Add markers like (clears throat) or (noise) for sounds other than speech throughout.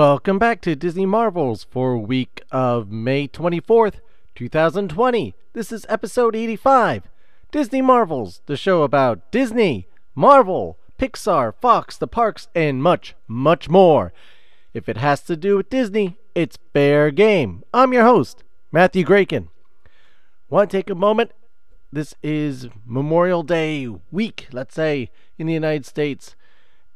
Welcome back to Disney Marvels for week of May 24th, 2020. This is episode 85. Disney Marvels, the show about Disney, Marvel, Pixar, Fox, the parks, and much, much more. If it has to do with Disney, it's fair game. I'm your host, Matthew Graykin. Want to take a moment? This is Memorial Day week, let's say, in the United States.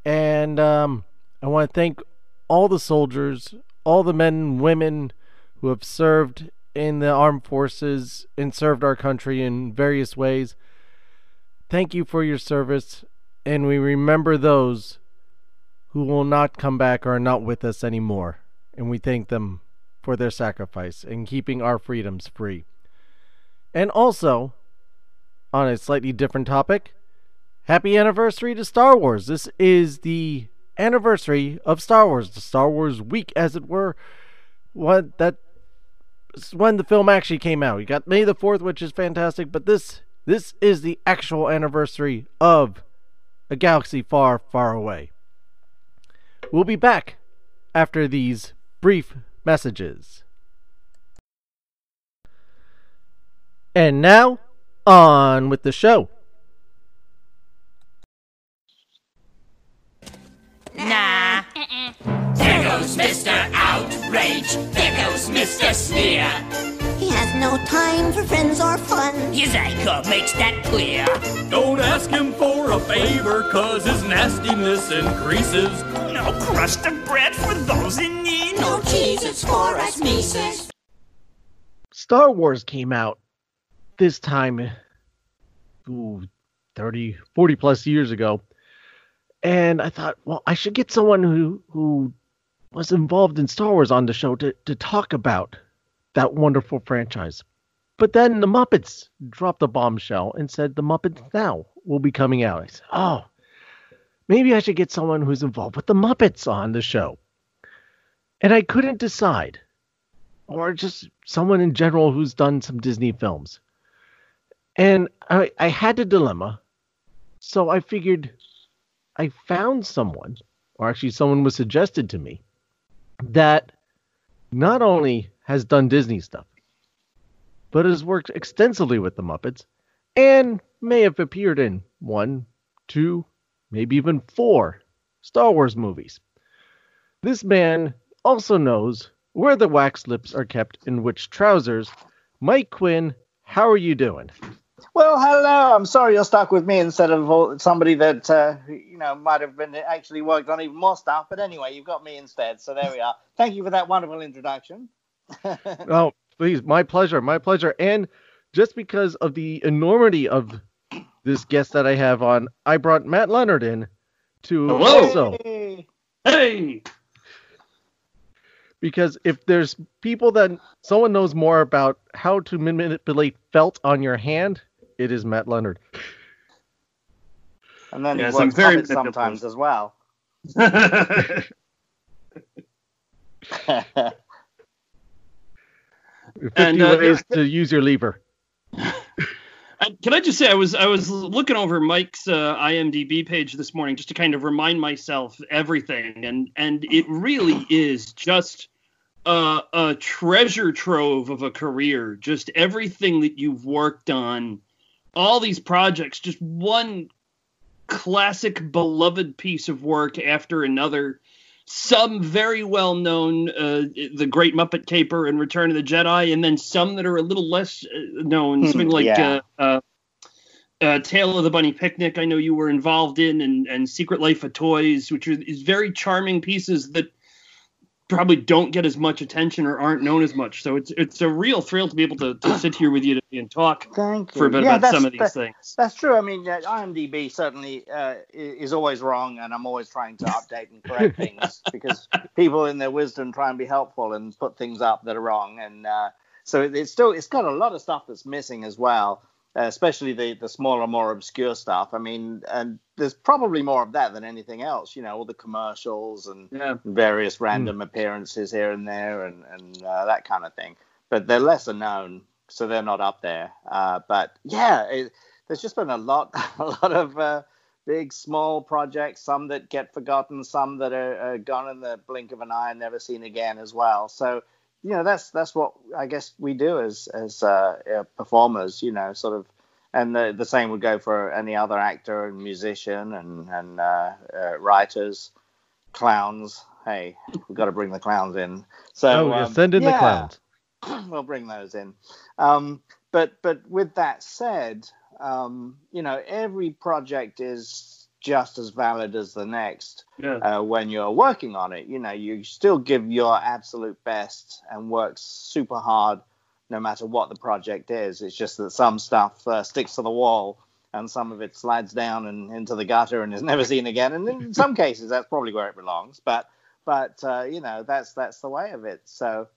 And um, I want to thank all the soldiers, all the men and women who have served in the armed forces and served our country in various ways. Thank you for your service, and we remember those who will not come back or are not with us anymore, and we thank them for their sacrifice in keeping our freedoms free. And also, on a slightly different topic, happy anniversary to Star Wars. This is the anniversary of Star Wars, the Star Wars week, as it were. What that when the film actually came out. You got May the Fourth, which is fantastic, but this this is the actual anniversary of a galaxy far, far away. We'll be back after these brief messages. And now, on with the show. Nah. There goes Mr. Outrage. There goes Mr. Sneer. He has no time for friends or fun. His anchor makes that clear. Don't ask him for a favor, cause his nastiness increases. No crust of bread for those in need. No cheese, it's for us Mises. Star Wars came out this time, ooh, 30, 40 plus years ago. And I thought, well, I should get someone who, who was involved in Star Wars on the show to, to talk about that wonderful franchise. But then the Muppets dropped a bombshell and said the Muppets now will be coming out. I said, oh, maybe I should get someone who's involved with the Muppets on the show. And I couldn't decide. Or just someone in general who's done some Disney films. And I, I had a dilemma. So I figured I found someone, or actually someone was suggested to me, that not only has done Disney stuff, but has worked extensively with the Muppets and may have appeared in one, two, maybe even four Star Wars movies. This man also knows where the wax lips are kept in which trousers. Mike Quinn, how are you doing? Well, hello. I'm sorry you're stuck with me instead of somebody that uh, you know might have been actually worked on even more stuff. But anyway, you've got me instead. So there we are. Thank you for that wonderful introduction. (laughs) Oh, please, my pleasure, my pleasure. And just because of the enormity of this guest that I have on, I brought Matt Leonard in to Hello. also Hey. Hey! because if there's people that someone knows more about how to manipulate felt on your hand, it is Matt Leonard. And then Yes, he I'm works very sometimes as well. (laughs) 50 And, uh, ways to use your lever. (laughs) And Can I just say I was I was looking over Mike's uh, IMDb page this morning just to kind of remind myself everything, and and it really is just a, a treasure trove of a career. Just everything that you've worked on, all these projects, just one classic beloved piece of work after another. Some very well known, uh, The Great Muppet Caper and Return of the Jedi, and then some that are a little less uh, known, Hmm, something like yeah. uh, uh, uh, Tale of the Bunny Picnic. I know you were involved in, and, and Secret Life of Toys, which are, is very charming pieces that probably don't get as much attention or aren't known as much. So it's it's a real thrill to be able to, to (clears throat) sit here with you and talk you. for a bit Yeah, about some of these that- things. That's true. I mean, uh, IMDb certainly uh, is always wrong, and I'm always trying to update and correct things (laughs) because people, in their wisdom, try and be helpful and put things up that are wrong. And uh, so it- it's still it's got a lot of stuff that's missing as well, uh, especially the the smaller, more obscure stuff. I mean, and there's probably more of that than anything else. You know, all the commercials and Yeah. various random appearances here and there and, and uh, that kind of thing. But they're lesser known, so they're not up there. Uh, but yeah, it, there's just been a lot, (laughs) a lot of uh, big, small projects, some that get forgotten, some that are, are gone in the blink of an eye and never seen again as well. So, you know, that's that's what I guess we do as as uh, uh, performers. You know, sort of, and the the same would go for any other actor and musician and and uh, uh, writers, clowns. Hey, we've got to bring the clowns in. So oh, um, send in the yeah clowns. (clears throat) we'll bring those in. Um, but but with that said, um, you know, every project is just as valid as the next Yeah. uh, when you're working on it. You know, you still give your absolute best and work super hard no matter what the project is. It's just that some stuff uh, sticks to the wall and some of it slides down and into the gutter and is (laughs) never seen again. And in (laughs) some cases, that's probably where it belongs. But but uh, you know, that's that's the way of it. So.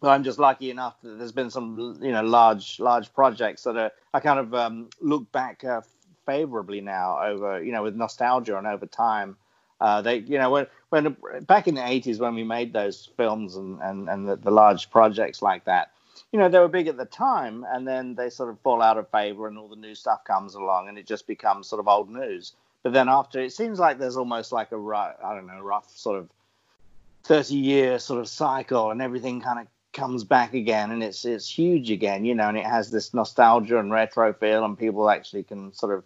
But I'm just lucky enough that there's been some, you know, large, large projects that are. I kind of um, look back uh, favorably now over, you know, with nostalgia and over time. Uh, they, you know, when when back in the 80s when we made those films and and and the, the large projects like that, you know, they were big at the time, and then they sort of fall out of favor, and all the new stuff comes along, and it just becomes sort of old news. But then after, it seems like there's almost like a rough, I don't know, rough sort of 30 year sort of cycle, and everything kind of comes back again and it's it's huge again you know and it has this nostalgia and retro feel and people actually can sort of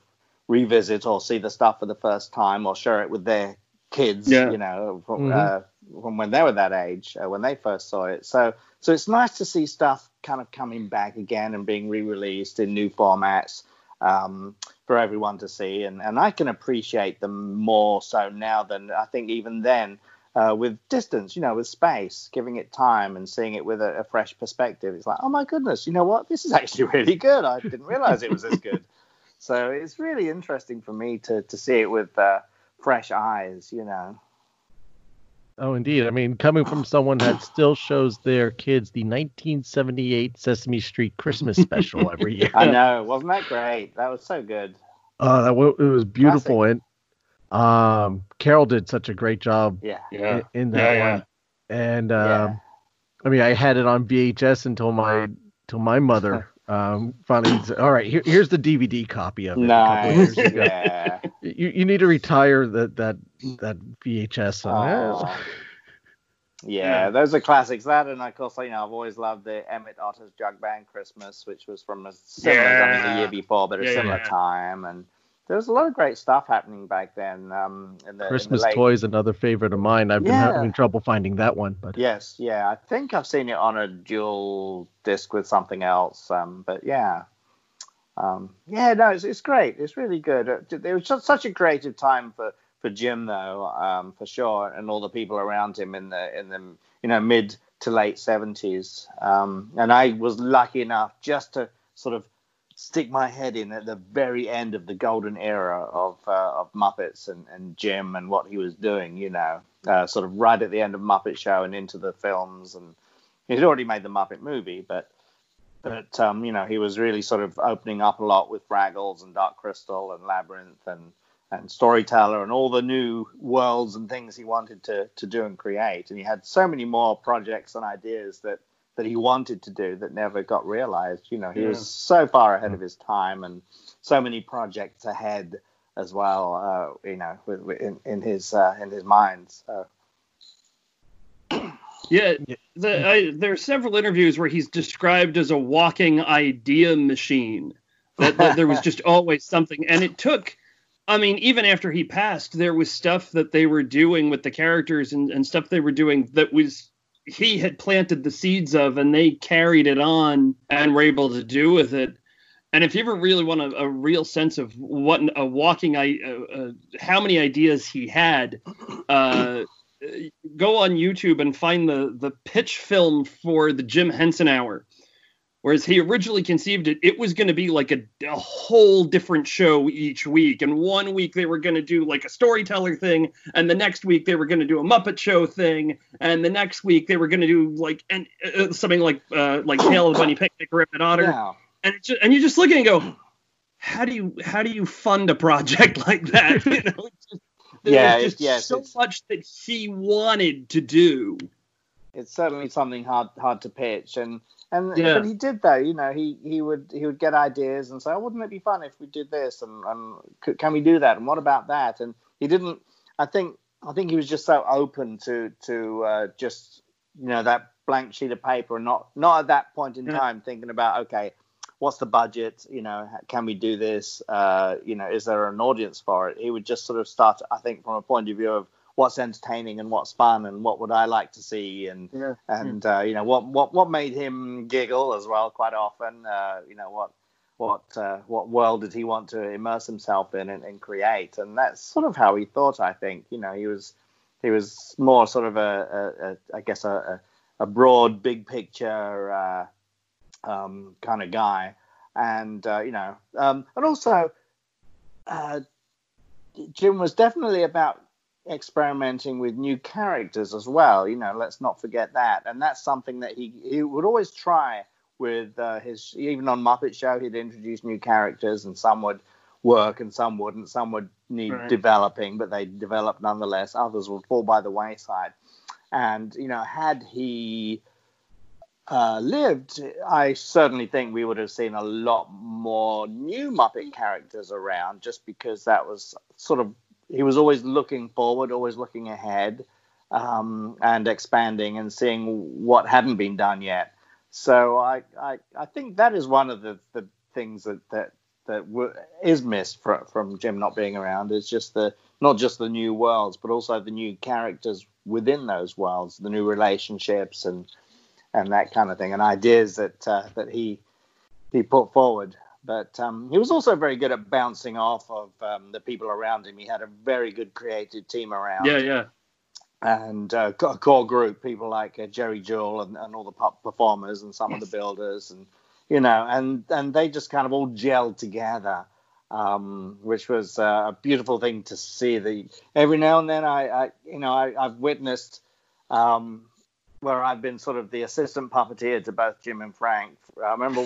revisit or see the stuff for the first time or share it with their kids Yeah. you know from, Mhm. uh, from when they were that age uh, when they first saw it so so it's nice to see stuff kind of coming back again and being re-released in new formats um, for everyone to see and and I can appreciate them more so now than I think even then uh, with distance, you know, with space, giving it time and seeing it with a, a fresh perspective. It's like, oh my goodness, you know what? This is (laughs) actually really good. I didn't realize it was as good. So it's really interesting for me to to see it with uh, fresh eyes, you know. Oh, indeed. I mean, coming from someone that still shows their kids the 1978 Sesame Street Christmas special every (laughs) year. I know, wasn't that great? That was so good. Uh, that wa- it was beautiful, and um, Carol did such a great job Yeah. Yeah. in, in that Yeah, one. And Yeah. um, I mean, I had it on VHS until my until my mother (laughs) um, finally "All right, here, here's the DVD copy of it." a of years ago. Yeah. (laughs) You, you need to retire that that that VHS. Uh, Aw. Yeah, those are classics. That and of course, you know, I've always loved the Emmett Otter's Jug Band Christmas, which was from a similar, I mean, the year before, but a Yeah, similar yeah. time. And there was a lot of great stuff happening back then. Um, in the Christmas late, Toys, another favorite of mine. I've been having trouble finding that one, but Yes, yeah, I think I've seen it on a dual disc with something else. Um, but yeah, um, yeah, no, it's, it's great. It's really good. Uh, It was just such a creative time for, for Jim, though, um, for sure, and all the people around him in the in the you know mid to late seventies. Um, and I was lucky enough just to sort of stick my head in at the very end of the golden era of uh, of Muppets and, and Jim and what he was doing. You know, uh, sort of right at the end of Muppet Show and into the films. And he'd already made the Muppet movie, but but um, you know he was really sort of opening up a lot with Fraggles and Dark Crystal and Labyrinth and and Storyteller and all the new worlds and things he wanted to to do and create. And he had so many more projects and ideas that that he wanted to do that never got realized. You know, he Yeah. was so far ahead of his time and so many projects ahead as well. Uh, you know, with, with, in, in his uh, in his mind. So. (clears throat) Yeah, the, I, there are several interviews where he's described as a walking idea machine. That, that there was (laughs) just always something, and it took. I mean, even after he passed, there was stuff that they were doing with the characters and, and stuff they were doing that was he had planted the seeds of, and they carried it on and were able to do with it. And if you ever really want a, a real sense of what a walking, I, uh, uh, how many ideas he had, uh, go on YouTube and find the the pitch film for the Jim Henson Hour. Whereas he originally conceived it, it was going to be like a, a whole different show each week. And one week they were going to do like a storyteller thing, and the next week they were going to do a Muppet Show thing, and the next week they were going to do like and uh, something like uh, like (coughs) Tale of the Bunny Picnic or Emmett Otter. Yeah. And just, and you just look at it and go, how do you how do you fund a project (laughs) like that? (laughs) You know, just, Yeah, was just yes, so much that he wanted to do. It's certainly something hard hard to pitch, and and Yeah. but he did though. You know, he he would he would get ideas and say, oh, wouldn't it be fun if we did this, and and c- can we do that, and what about that? And he didn't. I think I think he was just so open to to uh, just you know that blank sheet of paper, and not not at that point in Yeah. time thinking about okay. What's the budget? You know, can we do this? Uh, you know, is there an audience for it? He would just sort of start, I think, from a point of view of what's entertaining and what's fun and what would I like to see and Yeah. and uh, you know what what what made him giggle as well quite often uh, you know what what uh, what world did he want to immerse himself in and, and create? And that's sort of how he thought I think. You know he was he was more sort of a, a, a I guess a, a, a broad big picture uh, um, kind of guy. And uh, you know um, and also uh, Jim was definitely about experimenting with new characters as well. You know, let's not forget that. And that's something that he he would always try with uh, his even on Muppet Show. He'd introduce new characters, and some would work and some wouldn't. Some would need Right. developing, but they developed nonetheless. Others would fall by the wayside. And you know, had he uh, lived, I certainly think we would have seen a lot more new Muppet characters around, just because that was sort of he was always looking forward, always looking ahead, um, and expanding and seeing what hadn't been done yet. So I, I, I think that is one of the, the things that that that w- is missed from from Jim not being around. Is just the not just the new worlds, but also the new characters within those worlds, the new relationships and and that kind of thing, and ideas that uh, that he he put forward. But um, he was also very good at bouncing off of um, the people around him. He had a very good creative team around Yeah, yeah. and uh, a core group, people like uh, Jerry Juhl and, and all the pop performers and some of the builders, and you know, and and they just kind of all gelled together, um, which was uh, a beautiful thing to see. The every now and then, I, I you know, I, I've witnessed um, where I've been sort of the assistant puppeteer to both Jim and Frank. I remember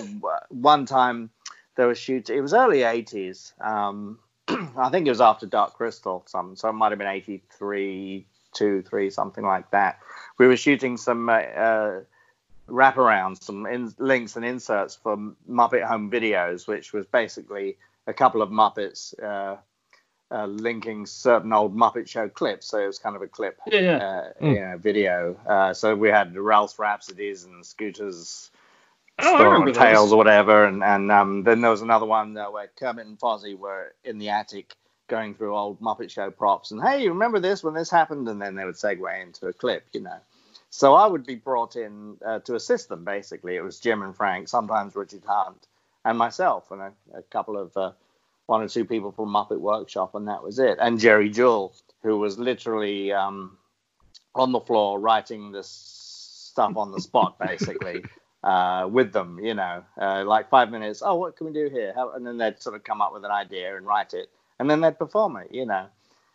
one time there was shoot. It was early '80s. Um, (clears throat) I think it was after Dark Crystal. Some so it might have been '83 two, three, something like that. We were shooting some uh, uh, wraparounds, some in- links and inserts for Muppet Home Videos, which was basically a couple of Muppets uh, uh, linking certain old Muppet Show clips. So it was kind of a clip, Yeah, yeah. you know, video. Uh, so we had Rowlf's Rhapsodies and Scooters. Oh, Storm Tales or whatever, and and um, then there was another one uh, where Kermit and Fozzie were in the attic going through old Muppet Show props, and hey, remember this when this happened, and then they would segue into a clip, you know. So I would be brought in uh, to assist them. Basically, it was Jim and Frank, sometimes Richard Hunt, and myself, and a, a couple of uh, one or two people from Muppet Workshop, and that was it. And Jerry Juhl, who was literally um, on the floor writing this stuff on the spot, basically. Uh, with them, you know, uh, like five minutes. Oh, what can we do here? How, and then they'd sort of come up with an idea and write it, and then they'd perform it, you know.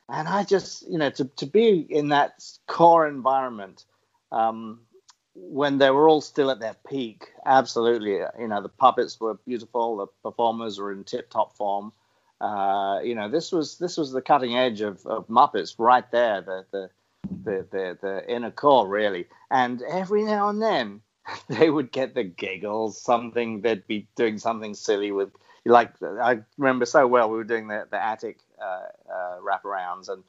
And I just, you know, to to be in that core environment um, when they were all still at their peak, absolutely, you know, the puppets were beautiful, the performers were in tip-top form. Uh, you know, this was this was the cutting edge of, of Muppets right there, the the, the the the inner core really. And every now and then (laughs) they would get the giggles, something they'd be doing something silly with. Like I remember so well, we were doing the the attic uh, uh, wraparounds, and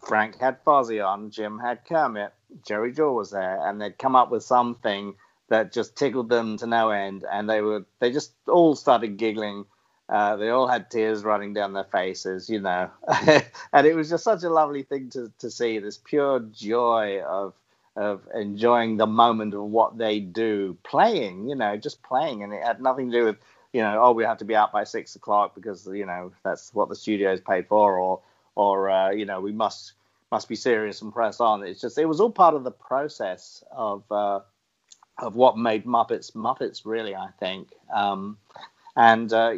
Frank had Fozzie on, Jim had Kermit, Jerry Juhl was there, and they'd come up with something that just tickled them to no end, and they would they just all started giggling. Uh, they all had tears running down their faces, you know, (laughs) and it was just such a lovely thing to to see this pure joy of of enjoying the moment of what they do, playing, you know, just playing, and it had nothing to do with you know, oh, we have to be out by six o'clock because you know that's what the studio is paid for, or or uh, you know we must must be serious and press on. It's just it was all part of the process of uh, of what made Muppets Muppets really, I think. Um, and uh,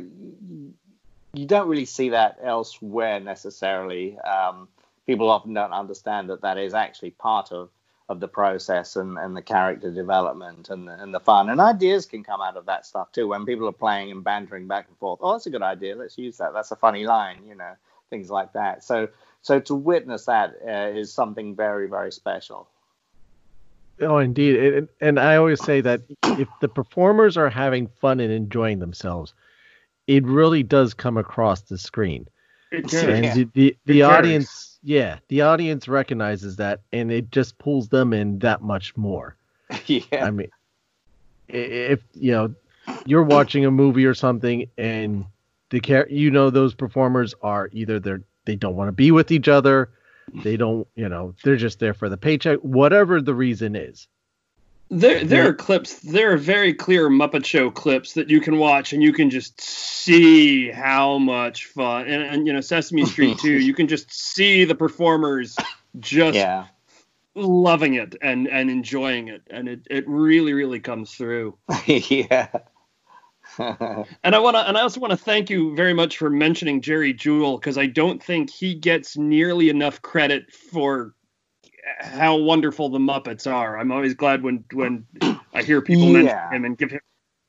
you don't really see that elsewhere necessarily. Um, people often don't understand that that is actually part of of the process and, and the character development and the, and the fun and ideas can come out of that stuff too when people are playing and bantering back and forth oh that's a good idea let's use that that's a funny line you know things like that so so to witness that uh, is something very very special Oh, indeed. And, and I always say that if the performers are having fun and enjoying themselves, it really does come across the screen. It Yeah. And carries. the, the, the carries. audience, yeah, the audience recognizes that and it just pulls them in that much more. (laughs) yeah. I mean, if you know you're watching a movie or something, and the char- you know those performers are either they're they don't want to be with each other, they don't, you know, they're just there for the paycheck, whatever the reason is. There, there Yeah. are clips. There are very clear Muppet Show clips that you can watch, and you can just see how much fun. And, and you know, Sesame Street (laughs) too. You can just see the performers just Yeah. loving it and and enjoying it, and it it really really comes through. (laughs) yeah. (laughs) And I want to, and I also want to thank you very much for mentioning Jerry Juhl because I don't think he gets nearly enough credit for how wonderful the Muppets are. I'm always glad when when I hear people mention him and give him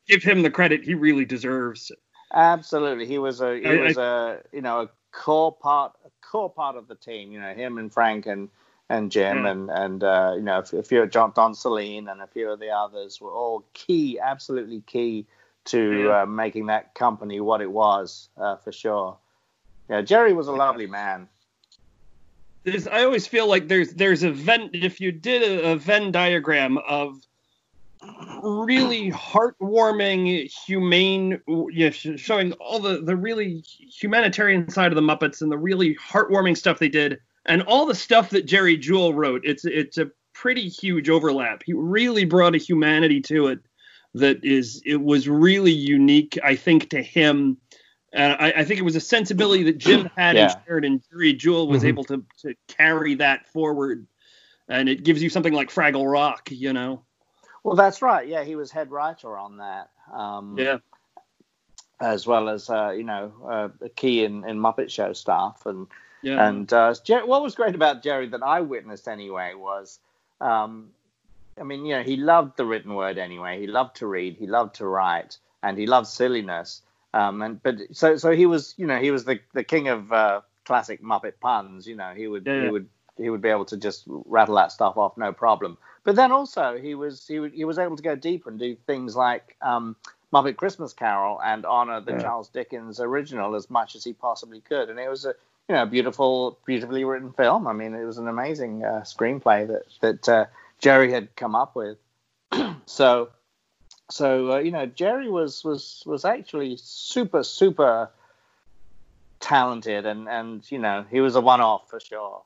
give him the credit he really deserves. Absolutely, he was a he I- was a you know a core part a core part of the team. You know him and Frank and and Jim Yeah. and and uh, you know a few of John Don Sahlin and a few of the others were all key, absolutely key to Yeah. uh, making that company what it was uh, for sure. Yeah, Jerry was a lovely man. There's, I always feel like there's there's a Venn if you did a, a Venn diagram of really heartwarming, humane, you know, sh- showing all the the really humanitarian side of the Muppets and the really heartwarming stuff they did, and all the stuff that Jerry Juhl wrote. It's it's a pretty huge overlap. He really brought a humanity to it that is it was really unique, I think, to him. And I, I think it was a sensibility that Jim (clears throat) had and Yeah. shared, and Jerry Juhl was Mhm. able to to carry that forward. And it gives you something like Fraggle Rock, you know. Well, that's right. Yeah, he was head writer on that. Um, Yeah. As well as uh, you know uh, a key in, in Muppet Show stuff and Yeah. And uh, Jer- what was great about Jerry that I witnessed anyway was, um, I mean, you know, he loved the written word anyway. He loved to read, he loved to write, and he loved silliness. Um, and but so so he was, you know, he was the the king of uh, classic Muppet puns. You know, he would Yeah. he would he would be able to just rattle that stuff off no problem. But then also he was he, he was able to go deeper and do things like um, Muppet Christmas Carol and honor the Yeah. Charles Dickens original as much as he possibly could. And it was a you know beautiful, beautifully written film. I mean, it was an amazing uh, screenplay that that uh, Jerry had come up with. (clears throat) so so uh, you know Jerry was was was actually super super talented and and you know he was a one off for sure.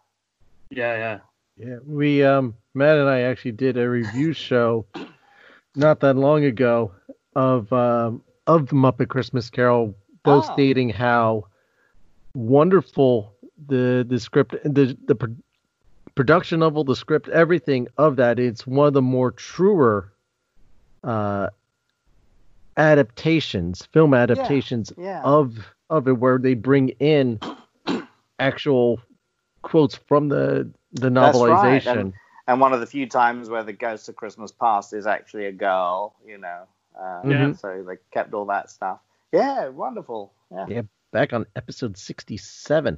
yeah, yeah. Yeah, we um Matt and I actually did a review (laughs) show not that long ago of um of the Muppet Christmas Carol, both Oh. stating how wonderful the the script the the pro- production level, the script, everything of that. It's one of the more truer uh adaptations, film adaptations Yeah. of of it where they bring in (coughs) actual quotes from the the That's right, novelization. and- And one of the few times where the ghost of Christmas past is actually a girl, you know. Uh, Yeah. So they kept all that stuff. Yeah, wonderful. Yeah. Yeah, back on episode 67.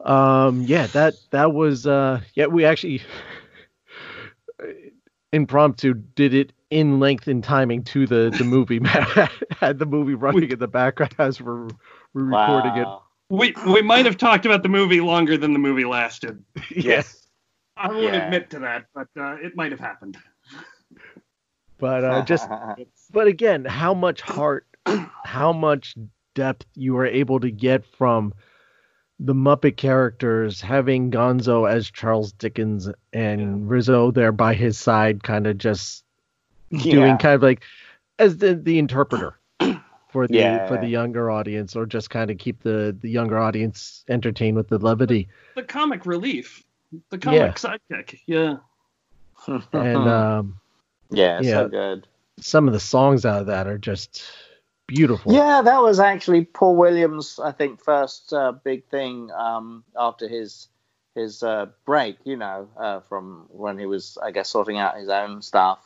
Um yeah, that that was uh yeah, we actually (laughs) impromptu did it in length and timing to the the movie. (laughs) Matt had the movie running in the background as we're, we're recording Wow. We we might have talked about the movie longer than the movie lasted. (laughs) Yes. I won't Yeah. admit to that, but uh, it might have happened. But uh (laughs) just but again, how much heart, how much depth you were able to get from the Muppet characters, having Gonzo as Charles Dickens and Rizzo there by his side, kind of just doing Yeah. kind of like as the the interpreter (clears throat) for the Yeah. for the younger audience, or just kind of keep the the younger audience entertained with the levity. The comic relief, the comic Yeah. sidekick. Yeah. (laughs) And um, yeah, yeah. so good. some of the songs out of that are just beautiful. Yeah, that was actually Paul Williams, I think, first uh, big thing um, after his his uh, break, you know, uh, from when he was, I guess, sorting out his own stuff.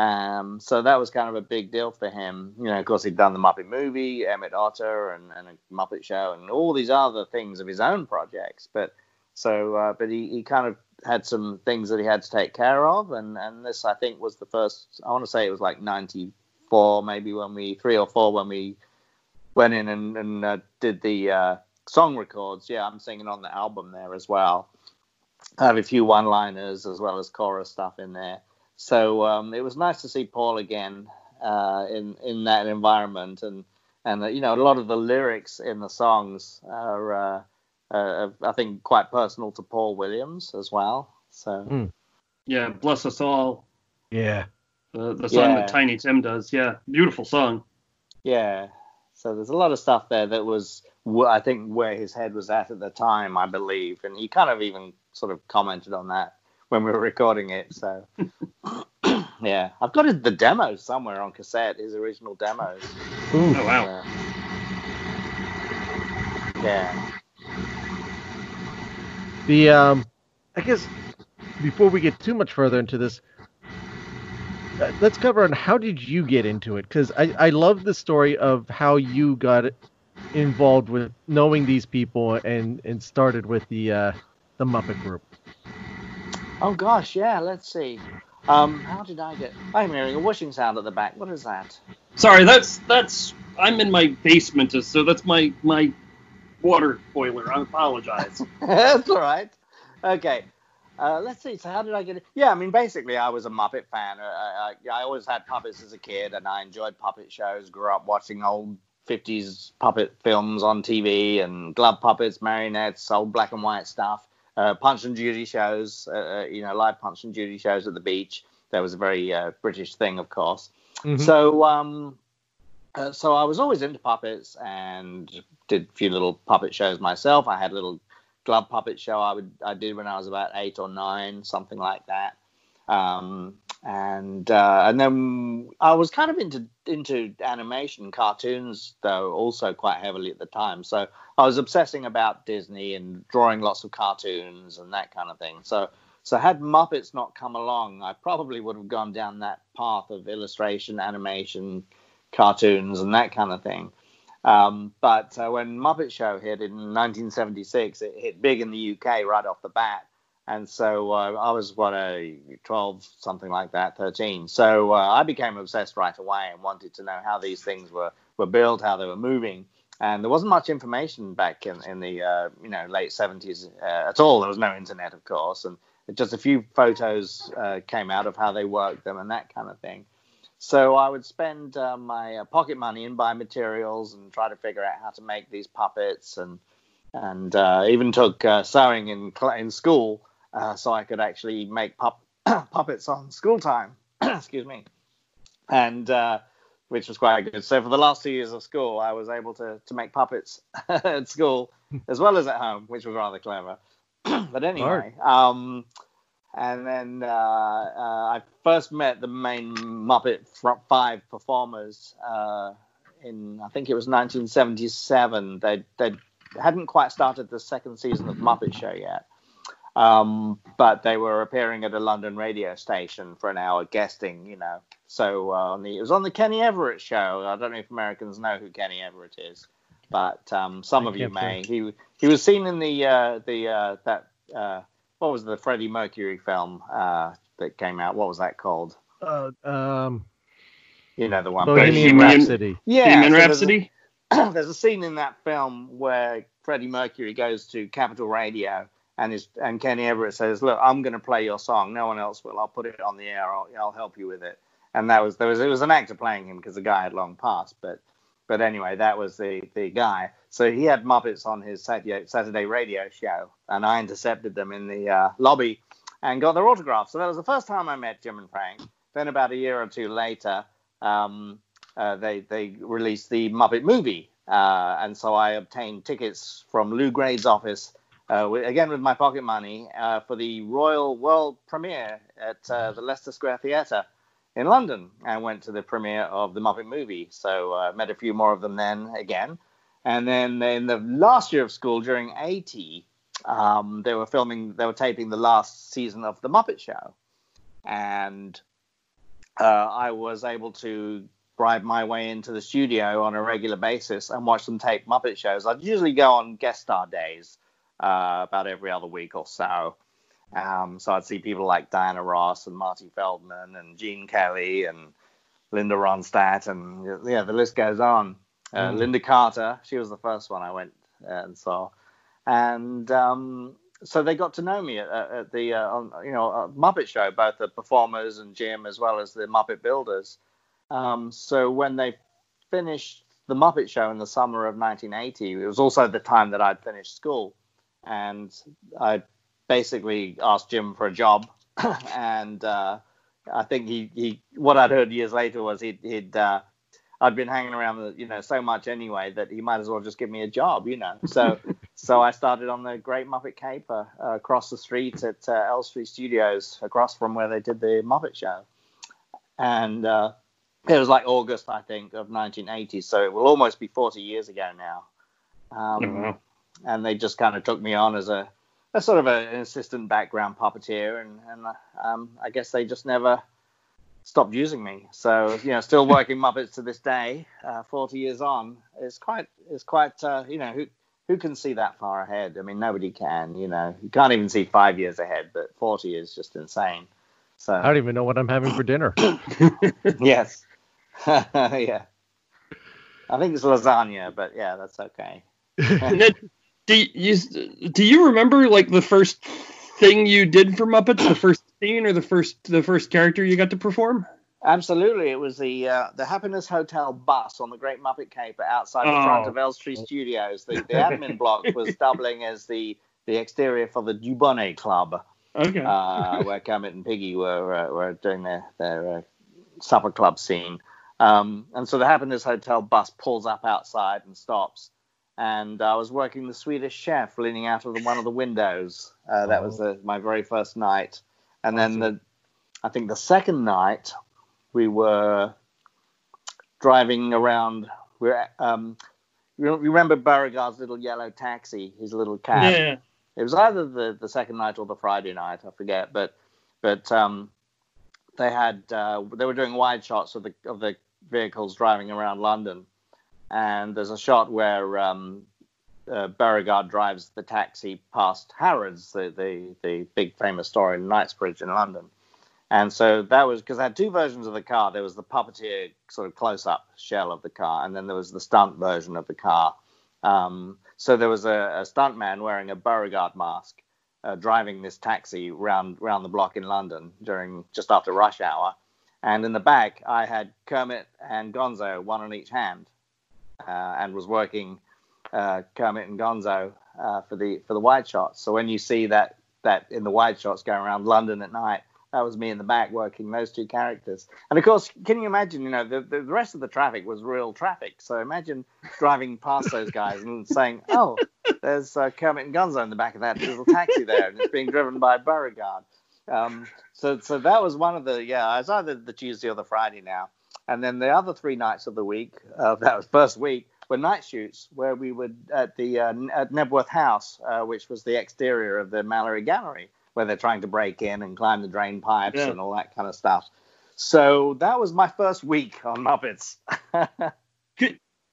Um, so that was kind of a big deal for him. You know, of course, he'd done the Muppet movie, Emmett Otter, and, and a Muppet Show, and all these other things of his own projects. But So, uh, but he, he kind of had some things that he had to take care of, and and this I think was the first. I want to say it was like '94, maybe when we three or four when we went in and, and uh, did the uh, song records. Yeah, I'm singing on the album there as well. I have a few one-liners as well as chorus stuff in there. So um, it was nice to see Paul again uh, in in that environment, and and uh, you know a lot of the lyrics in the songs are uh, uh, I think quite personal to Paul Williams as well. So Mm. Yeah, bless us all. Yeah. The the song Yeah. that Tiny Tim does. Yeah, beautiful song. yeah, so there's a lot of stuff there that was I think where his head was at at the time, I believe, and he kind of even sort of commented on that when we were recording it. So (laughs) yeah, I've got the demos somewhere on cassette, his original demos. Ooh. Oh wow. Uh, yeah. The um, I guess before we get too much further into this, uh, let's cover on how did you get into it? Because I I love the story of how you got involved with knowing these people and and started with the uh, the Muppet Group. Oh gosh, yeah. Let's see. Um, how did I get? I'm hearing a whooshing sound at the back. What is that? Sorry, that's that's I'm in my basement, so that's my my water boiler. I apologize. (laughs) That's all right. Okay. Uh, let's see. So how did I get it? Yeah, I mean, basically, I was a Muppet fan. Uh, I, I, I always had puppets as a kid, and I enjoyed puppet shows. Grew up watching old 50s puppet films on TV and glove puppets, marionettes, old black and white stuff. Uh, Punch and Judy shows, uh, uh, you know, live Punch and Judy shows at the beach. That was a very uh, British thing, of course. Mhm. So, um, uh, so I was always into puppets and did a few little puppet shows myself. I had a little glove puppet show I would I did when I was about eight or nine, something like that. Um, and uh, and then I was kind of into into animation cartoons though also quite heavily at the time. So I was obsessing about Disney and drawing lots of cartoons and that kind of thing. So so had Muppets not come along, I probably would have gone down that path of illustration, animation, cartoons, and that kind of thing. Um, but uh, when Muppet Show hit in 1976, it hit big in the UK right off the bat. And so uh, I was, what, a 12, something like that, 13. So uh, I became obsessed right away and wanted to know how these things were, were built, how they were moving. And there wasn't much information back in, in the uh, you know late 70s uh, at all. There was no internet, of course, and just a few photos uh, came out of how they worked them and that kind of thing. So I would spend uh, my pocket money and buy materials and try to figure out how to make these puppets and and even took sewing in in school uh, so I could actually make pup- (coughs) puppets on school time. (coughs) Excuse me, and uh, which was quite good. So for the last two years of school, I was able to to make puppets (laughs) at school as well as at home, which was rather clever. (coughs) but anyway, um, and then uh, uh, I first met the main Muppet Five performers uh, in I think it was 1977. They they hadn't quite started the second season of Muppet Show yet, um, but they were appearing at a London radio station for an hour guesting. You know, so uh, on the it was on the Kenny Everett show. I don't know if Americans know who Kenny Everett is, but um, some I of you can't may. He he was seen in the uh, the uh, that. Uh, what was the Freddie Mercury film uh, that came out? What was that called? Uh, um, You know the one. Bohemian Bohemian- Rhapsody. yeah, Bohemian so there's a- Rhapsody. (clears throat) there's a scene in that film where Freddie Mercury goes to Capital Radio and is and Kenny Everett says, "Look, I'm going to play your song. No one else will. I'll put it on the air. I'll, I'll help you with it." And that was there was it was an actor playing him because the guy had long passed, but but anyway, that was the the guy. So he had Muppets on his Saturday, Saturday radio show, and I intercepted them in the uh, lobby and got their autographs. So that was the first time I met Jim and Frank. Then about a year or two later, um, uh, they they released the Muppet movie, uh, and so I obtained tickets from Lew Grade's office, uh, again with my pocket money, uh, for the Royal World premiere at uh, the Leicester Square Theatre in London, and went to the premiere of the Muppet movie. So uh, met a few more of them then again, and then in the last year of school during AT, um, they were filming, they were taping the last season of the Muppet Show, and uh, I was able to bribe my way into the studio on a regular basis and watch them tape Muppet shows. I'd usually go on guest star days uh, about every other week or so. Um, so I'd see people like Diana Ross and Marty Feldman and Gene Kelly and Linda Ronstadt and yeah, the list goes on. Uh, Lynda Carter, she was the first one I went and saw, and um, so they got to know me at, at the uh, on, you know uh, Muppet Show, both the performers and Jim as well as the Muppet Builders. Um, so when they finished the Muppet Show in the summer of 1980, it was also the time that I'd finished school, and I basically asked Jim for a job, (laughs) and uh, I think he, he what I'd heard years later was he'd, he'd uh, I'd been hanging around you know so much anyway that he might as well just give me a job, you know. So (laughs) so I started on the Great Muppet Caper uh, across the street at uh, Elstree Studios, across from where they did the Muppet Show, and uh, it was like August I think of 1980, so it will almost be 40 years ago now. Um, Oh, wow. And they just kind of took me on as a, a sort of a, an assistant background puppeteer, and and um, I guess they just never stopped using me. So you know, still (laughs) working Muppets to this day, uh, 40 years on. It's quite it's quite uh, you know who who can see that far ahead? I mean, nobody can. You know, you can't even see five years ahead, but 40 is just insane. So I don't even know what I'm having for dinner. (coughs) yes, (laughs) yeah. I think it's lasagna, but yeah, that's okay. (laughs) Do you do you remember like the first thing you did for Muppets, the first scene or the first the first character you got to perform? Absolutely, it was the uh, the Happiness Hotel bus on the Great Muppet Caper outside the front Oh. of Elstree Studios. The, the admin block was (laughs) doubling as the the exterior for the Dubonnet Club, Okay. uh, where Kermit and Piggy were uh, were doing their their uh, supper club scene. Um, and so the Happiness Hotel bus pulls up outside and stops. And I was working the Swedish chef leaning out of the, one of the windows. Uh, that was the, my very first night. And then the, I think the second night, we were driving around. We are um, you remember Beauregard's little yellow taxi, his little cab. yeah. It was either the, the second night or the Friday night, I forget. But but um, they had uh, they were doing wide shots of the of the vehicles driving around London, and there's a shot where um, uh, Beauregard drives the taxi past Harrods, the, the the big famous store in Knightsbridge in London. And so that was because I had two versions of the car. There was the puppeteer sort of close up shell of the car, and then there was the stunt version of the car. Um, so there was a, a stunt man wearing a Beauregard mask uh, driving this taxi round round the block in London during just after rush hour, and in the back I had Kermit and Gonzo, one on each hand, and was working uh, Kermit and Gonzo uh, for the for the wide shots. So when you see that that in the wide shots going around London at night, that was me in the back working those two characters. And of course, can you imagine? You know, the the rest of the traffic was real traffic. So imagine driving past those guys and saying, (laughs) "Oh, there's uh, Kermit and Gonzo in the back of that little taxi there, and it's being driven by Beauregard." Um, so so that was one of the yeah. It's either the Tuesday or the Friday now. And then the other three nights of the week, uh, (laughs) that was first week, were night shoots where we would at the uh, at Knebworth House, uh, which was the exterior of the Mallory Gallery, where they're trying to break in and climb the drain pipes Yeah. and all that kind of stuff. So that was my first week on Muppets. (laughs)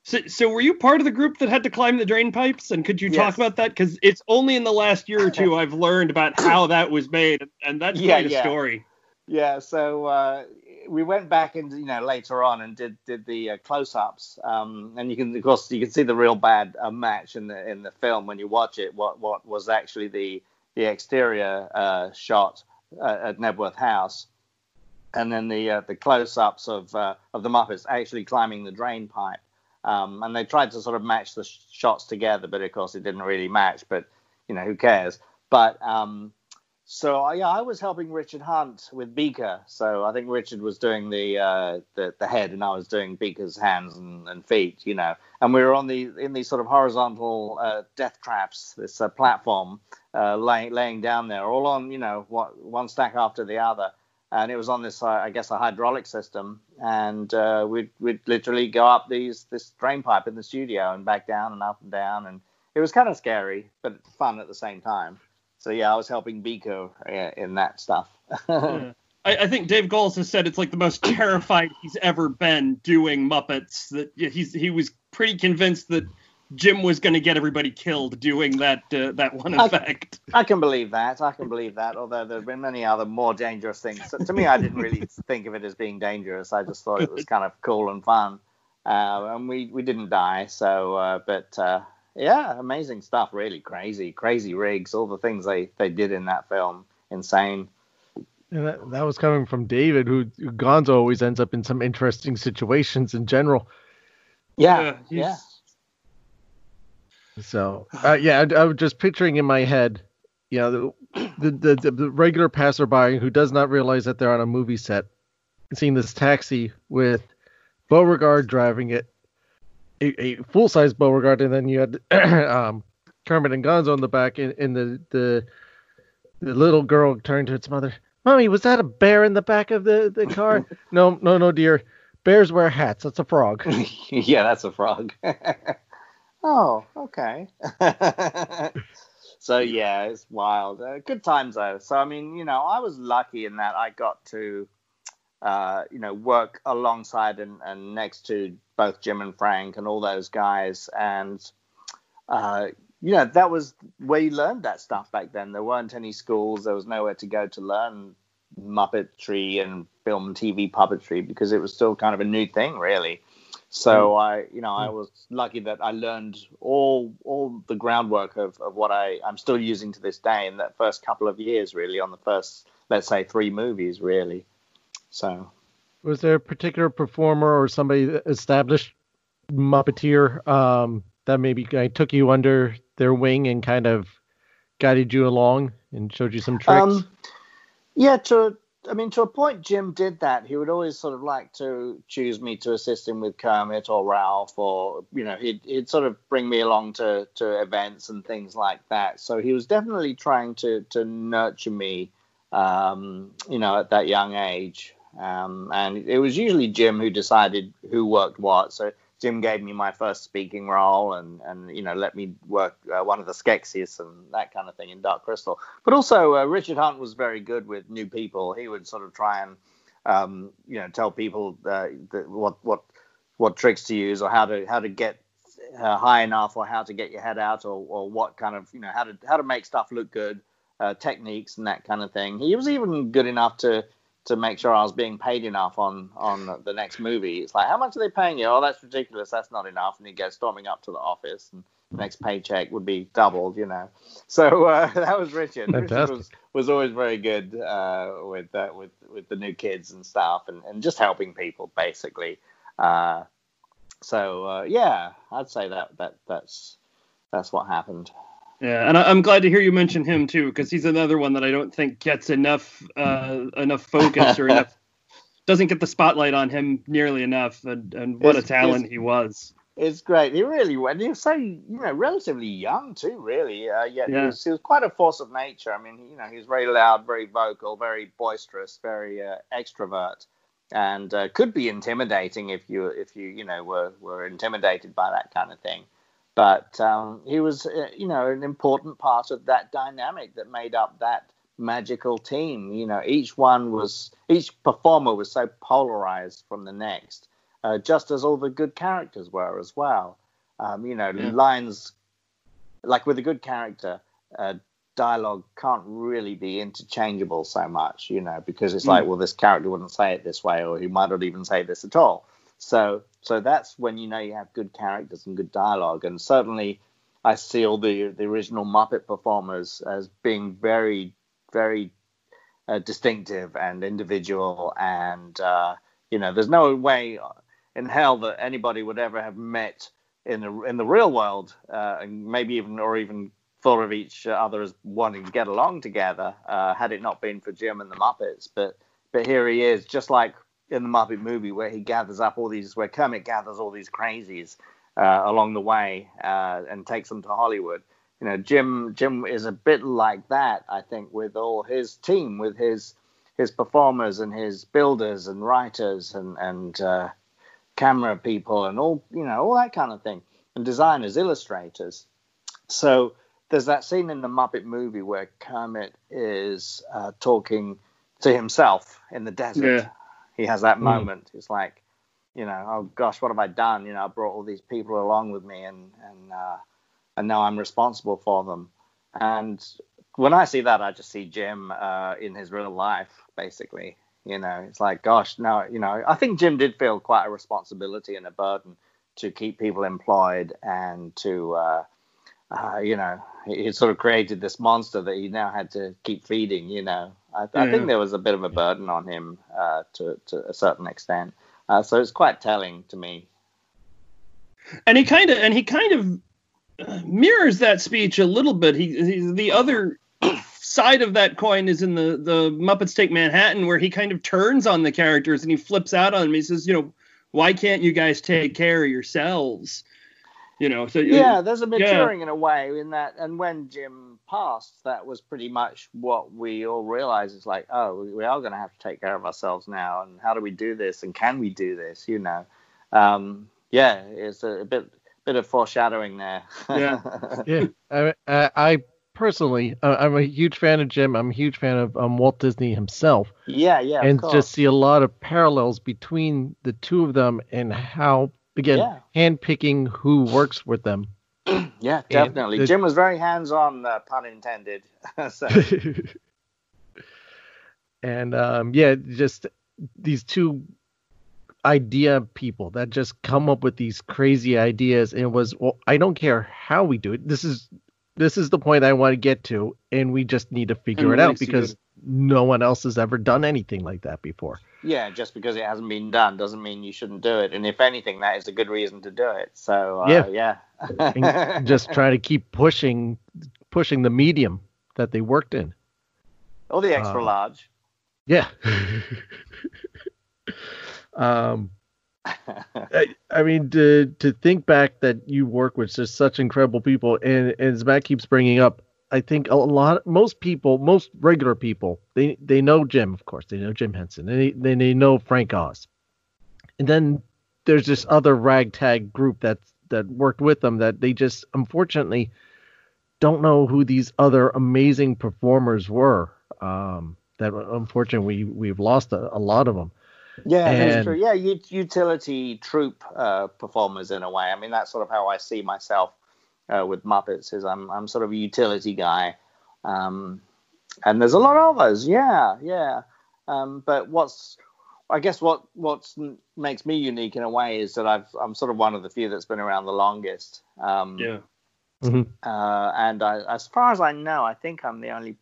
So, so were you part of the group that had to climb the drain pipes? And could you talk about that? Because it's only in the last year or two (laughs) I've learned about how that was made, and that's Yeah, quite a yeah. story. Yeah, so uh, we went back and you know later on and did did the uh, close-ups, um, and you can of course you can see the real bad uh, match in the in the film when you watch it. What what was actually the the exterior uh, shot uh, at Knebworth House, and then the uh, the close-ups of uh, of the Muppets actually climbing the drain pipe. Um, and they tried to sort of match the sh- shots together, but of course it didn't really match. But you know who cares? But um, so uh, yeah, I was helping Richard Hunt with Beaker. So I think Richard was doing the uh, the, the head, and I was doing Beaker's hands and, and feet. You know, and we were on the in these sort of horizontal uh, death traps, this uh, platform, uh, laying laying down there, all on you know what, one stack after the other. And it was on this, uh, I guess, a hydraulic system, and uh, we'd we'd literally go up these this drain pipe in the studio and back down and up and down, and it was kind of scary, but fun at the same time. So yeah, I was helping Beaker uh, in that stuff. Yeah. (laughs) I, I think Dave Goelz has said it's like the most terrified he's ever been doing Muppets. That he's he was pretty convinced that Jim was going to get everybody killed doing that uh, that one I- effect. I can believe that. I can believe that. Although there have been many other more dangerous things. So to me, I didn't really (laughs) think of it as being dangerous. I just thought it was kind of cool and fun. Uh, and we, we didn't die. So, uh, but uh, yeah, amazing stuff. Really crazy, crazy rigs. All the things they, they did in that film, insane. And that, that was coming from David, who who Gonzo always ends up in some interesting situations in general. Yeah, he's- yeah. So uh, yeah, I, I was just picturing in my head, you know, the, the the the regular passerby who does not realize that they're on a movie set, seeing this taxi with Beauregard driving it, a, a full size Beauregard, and then you had (clears throat) um, Kermit and Gonzo in the back, and, and the the the little girl turned to its mother, "Mommy, was that a bear in the back of the the car?" (laughs) no, no, no, dear. Bears wear hats. That's a frog. (laughs) yeah, that's a frog. (laughs) oh, okay. so yeah, it's wild. Uh, good times though. So I mean, you know, I was lucky in that I got to, uh, you know, work alongside and, and next to both Jim and Frank and all those guys, and uh, you know, that was where you learned that stuff back then. There weren't any schools. There was nowhere to go to learn Muppetry and film and TV puppetry because it was still kind of a new thing, really. So I, you know, I was lucky that I learned all all the groundwork of, of what I I'm still using to this day in that first couple of years, really, on the first let's say three movies, really. So Was there a particular performer or somebody established Muppeteer um, that maybe took you under their wing and kind of guided you along and showed you some tricks? Um, yeah, to I mean, to a point, Jim did that. He would always sort of like to choose me to assist him with Kermit or Rowlf, or you know, he'd he'd sort of bring me along to to events and things like that. So he was definitely trying to to nurture me, um, you know, at that young age. Um, and it was usually Jim who decided who worked what. So Jim gave me my first speaking role and, and you know let me work uh, one of the Skeksis and that kind of thing in Dark Crystal. But also uh, Richard Hunt was very good with new people. He would sort of try and um, you know tell people uh, what what what tricks to use or how to how to get uh, high enough or how to get your head out or, or what kind of you know how to how to make stuff look good, uh, techniques and that kind of thing. He was even good enough to to make sure I was being paid enough on on the next movie. It's like, how much are they paying you? Oh, that's ridiculous. That's not enough. And he'd go storming up to the office, and the next paycheck would be doubled. You know. So uh, (laughs) that was Richard. Richard was was always very good uh, with uh, with with the new kids and stuff, and, and just helping people basically. Uh, so uh, yeah, I'd say that that that's that's what happened. Yeah, and I, I'm glad to hear you mention him too, because he's another one that I don't think gets enough uh, enough focus or enough (laughs) doesn't get the spotlight on him nearly enough. And, and what a talent he was. It's great. He really went. He was so you know relatively young too. Really, uh, yet Yeah. he, was, he was quite a force of nature. I mean, you know, he was very loud, very vocal, very boisterous, very uh, extrovert, and uh, could be intimidating if you if you you know were were intimidated by that kind of thing. But um, he was uh, you know an important part of that dynamic that made up that magical team. You know, each one was each performer was so polarized from the next uh, just as all the good characters were as well. Um, you know, Yeah. lines like with a good character, uh, dialogue can't really be interchangeable so much, you know, because it's like, well, this character wouldn't say it this way, or he might not even say this at all. So, so that's when you know you have good characters and good dialogue, and certainly, I see all the the original Muppet performers as being very, very uh, distinctive and individual, and uh, you know, there's no way in hell that anybody would ever have met in the in the real world, uh, and maybe even or even thought of each other as wanting to get along together, uh, had it not been for Jim and the Muppets. But but here he is, just like in the Muppet movie, where he gathers up all these, where Kermit gathers all these crazies uh, along the way uh, and takes them to Hollywood. You know, Jim Jim is a bit like that, I think, with all his team, with his his performers and his builders and writers and and uh, camera people and all you know all that kind of thing and designers illustrators so there's that scene in the muppet movie where kermit is uh, talking to himself in the desert Yeah. He has that Mm. moment it's like you know, oh gosh, what have I done? You know, I brought all these people along with me, and and uh, and now I'm responsible for them. And when I see that, I just see Jim uh, in his real life, basically. You know, it's like, gosh, no, you know, I think Jim did feel quite a responsibility and a burden to keep people employed and to, uh, uh, you know, he, he sort of created this monster that he now had to keep feeding. You know, I, I think there was a bit of a burden on him uh, to to a certain extent. Uh, so it's quite telling to me. and he kind of and he kind of uh, mirrors that speech a little bit. He, he the other (clears throat) side of that coin is in the the Muppets Take Manhattan, where he kind of turns on the characters and he flips out on them. He says, you know, why can't you guys take care of yourselves? You know, so yeah, there's a yeah. maturing in a way in that. And when Jim passed, that was pretty much what we all realized. It's like, oh, we- we are going to have to take care of ourselves now. And how do we do this? And can we do this? You know, um, yeah, it's a, bit bit of foreshadowing there. Yeah. (laughs) Yeah, I, I, I personally, uh, I'm a huge fan of Jim. I'm a huge fan of um, Walt Disney himself, yeah, yeah. and course. just see a lot of parallels between the two of them and how, again, Yeah. handpicking who works with them. (clears throat) yeah, definitely. the- Jim was very hands-on, uh, pun intended. (laughs) (laughs) and um, yeah, just these two idea people that just come up with these crazy ideas and it was well i don't care how we do it this is this is the point i want to get to and we just need to figure And it out because no one else has ever done anything like that before yeah, just because it hasn't been done doesn't mean you shouldn't do it. And if anything, that is a good reason to do it. So uh, Yeah. yeah, just (laughs) try to keep pushing pushing the medium that they worked in or the extra uh, large. Yeah. (laughs) um, I, I mean, to to think back that you work with just such incredible people, and, and as Matt keeps bringing up, I think a lot, most people, most regular people, they they know Jim, of course, they know Jim Henson, they they, they know Frank Oz, and then there's this other ragtag group that that worked with them that they just unfortunately don't know who these other amazing performers were. Um, that unfortunately we we've lost a, a lot of them. Yeah, that's true. Yeah, u- utility troop uh, performers in a way. I mean, that's sort of how I see myself uh, with Muppets. Is I'm I'm sort of a utility guy, um, and there's a lot of us. Yeah, yeah. Um, but what's I guess what what's makes me unique in a way is that I've I'm sort of one of the few that's been around the longest. Um, yeah. uh, and I, as far as I know, I think I'm the only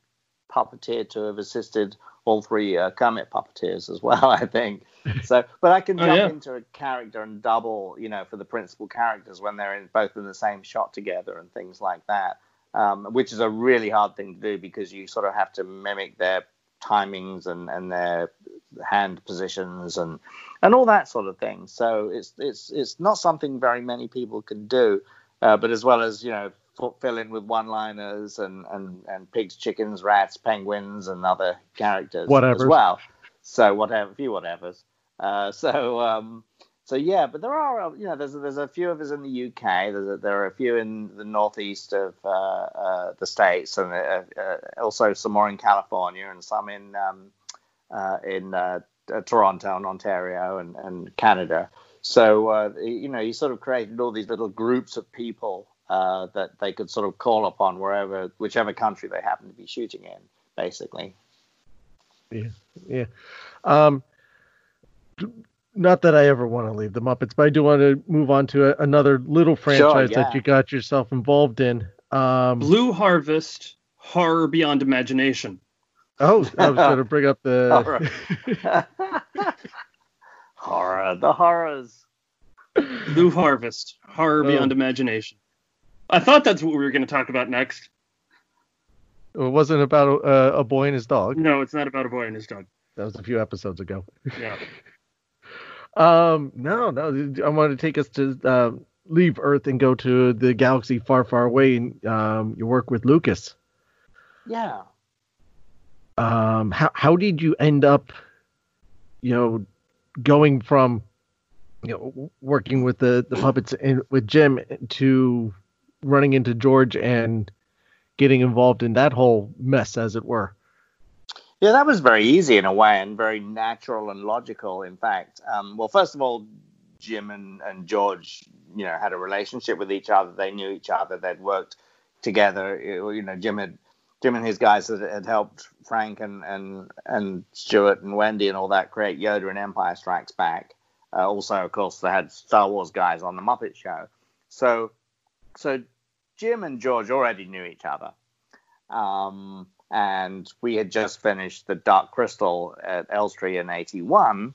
puppeteer to have assisted all three uh, Kermit puppeteers as well. (laughs) I think so, but I can Oh, jump yeah. into a character and double, you know, for the principal characters when they're in both in the same shot together and things like that, um, which is a really hard thing to do because you sort of have to mimic their timings and, and their hand positions and and all that sort of thing. So it's it's it's not something very many people can do uh, but as well as you know fill in with one-liners and, and, and pigs, chickens, rats, penguins, and other characters whatever. as well. So whatever, a few whatevers. Uh, so um, so yeah, but there are you know there's there's a few of us in the UK. There's a, there are a few in the northeast of uh, uh, the states, and uh, uh, also some more in California, and some in um, uh, in uh, uh, Toronto and Ontario and, and Canada. So uh, you know, he sort of created all these little groups of people uh, that they could sort of call upon wherever, whichever country they happen to be shooting in, basically. Yeah. Um, not that I ever want to leave the Muppets, but I do want to move on to a, another little franchise yeah. that you got yourself involved in. Um, Blue Harvest, horror beyond imagination. oh, I was going (laughs) to bring up the. (laughs) Horror, the horrors. Blue Harvest, horror Oh. beyond imagination. I thought that's what we were going to talk about next. It wasn't about a, a boy and his dog. No, it's not about a boy and his dog. That was a few episodes ago. Yeah. (laughs) Um, no, no. I want to take us to uh, leave Earth and go to the galaxy far, far away. And um, you work with Lucas. Yeah. Um, how how did you end up, you know, going from, you know, working with the the puppets and with Jim to running into George and getting involved in that whole mess, as it were. Yeah, that was very easy in a way and very natural and logical, in fact. Um, well, first of all, Jim and, and George, you know, had a relationship with each other. They knew each other. They'd worked together. You know, Jim had Jim and his guys had, had helped Frank and and and Stuart and Wendy and all that create Yoda and Empire Strikes Back. Uh, also, of course, they had Star Wars guys on the Muppet Show. So, so Jim and George already knew each other. Um, and we had just finished the Dark Crystal at Elstree in 81.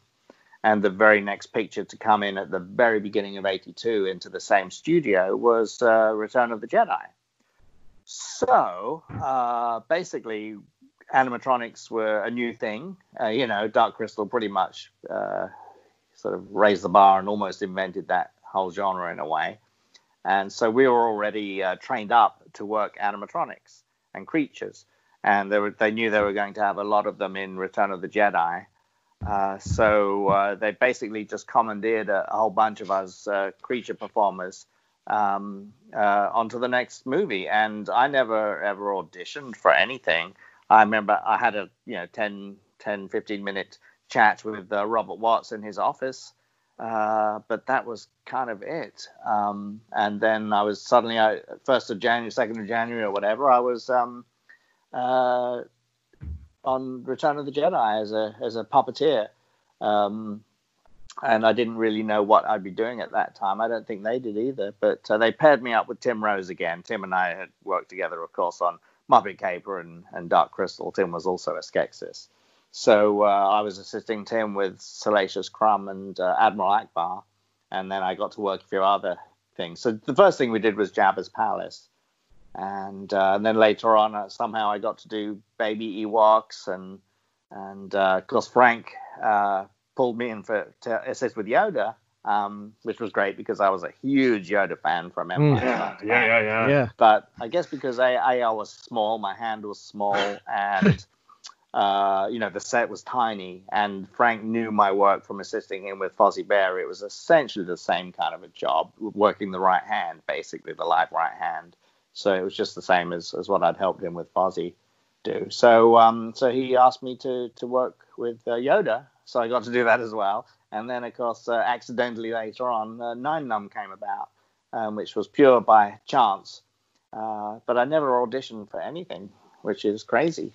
And the very next picture to come in at the very beginning of 82 into the same studio was uh, Return of the Jedi. So uh, basically, animatronics were a new thing. Uh, you know, Dark Crystal pretty much uh, sort of raised the bar and almost invented that whole genre in a way. And so we were already uh, trained up to work animatronics and creatures. And they, were, they knew they were going to have a lot of them in Return of the Jedi. Uh, so uh, they basically just commandeered a, a whole bunch of us uh, creature performers um, uh, onto the next movie. And I never ever auditioned for anything. I remember I had a you know 10, 10 15 minute chat with uh, Robert Watts in his office uh, but that was kind of it. Um, and then I was suddenly, I, first of January, second of January, or whatever, I was um, uh, on Return of the Jedi as a as a puppeteer. Um, and I didn't really know what I'd be doing at that time. I don't think they did either. But uh, they paired me up with Tim Rose again. Tim and I had worked together, of course, on Muppet Caper and, and Dark Crystal. Tim was also a Skeksis. So uh, I was assisting Tim with Salacious Crumb and uh, Admiral Ackbar, and then I got to work a few other things. So the first thing we did was Jabba's Palace, and, uh, and then later on uh, somehow I got to do Baby Ewoks, and and uh, of course Frank uh, pulled me in for to assist with Yoda. Um, which was great because I was a huge Yoda fan from Empire. Mm. Yeah, yeah, yeah, yeah. Yeah. But I guess because I, I, I was small, my hand was small, and uh, you know, the set was tiny, and Frank knew my work from assisting him with Fozzie Bear. It was essentially the same kind of a job, working the right hand, basically the live right hand. So it was just the same as, as what I'd helped him with Fozzie do. So um, so he asked me to to work with uh, Yoda, so I got to do that as well. And then of course, uh, accidentally later on, uh, Nien Nunb came about, um, which was pure by chance. Uh, but I never auditioned for anything, which is crazy.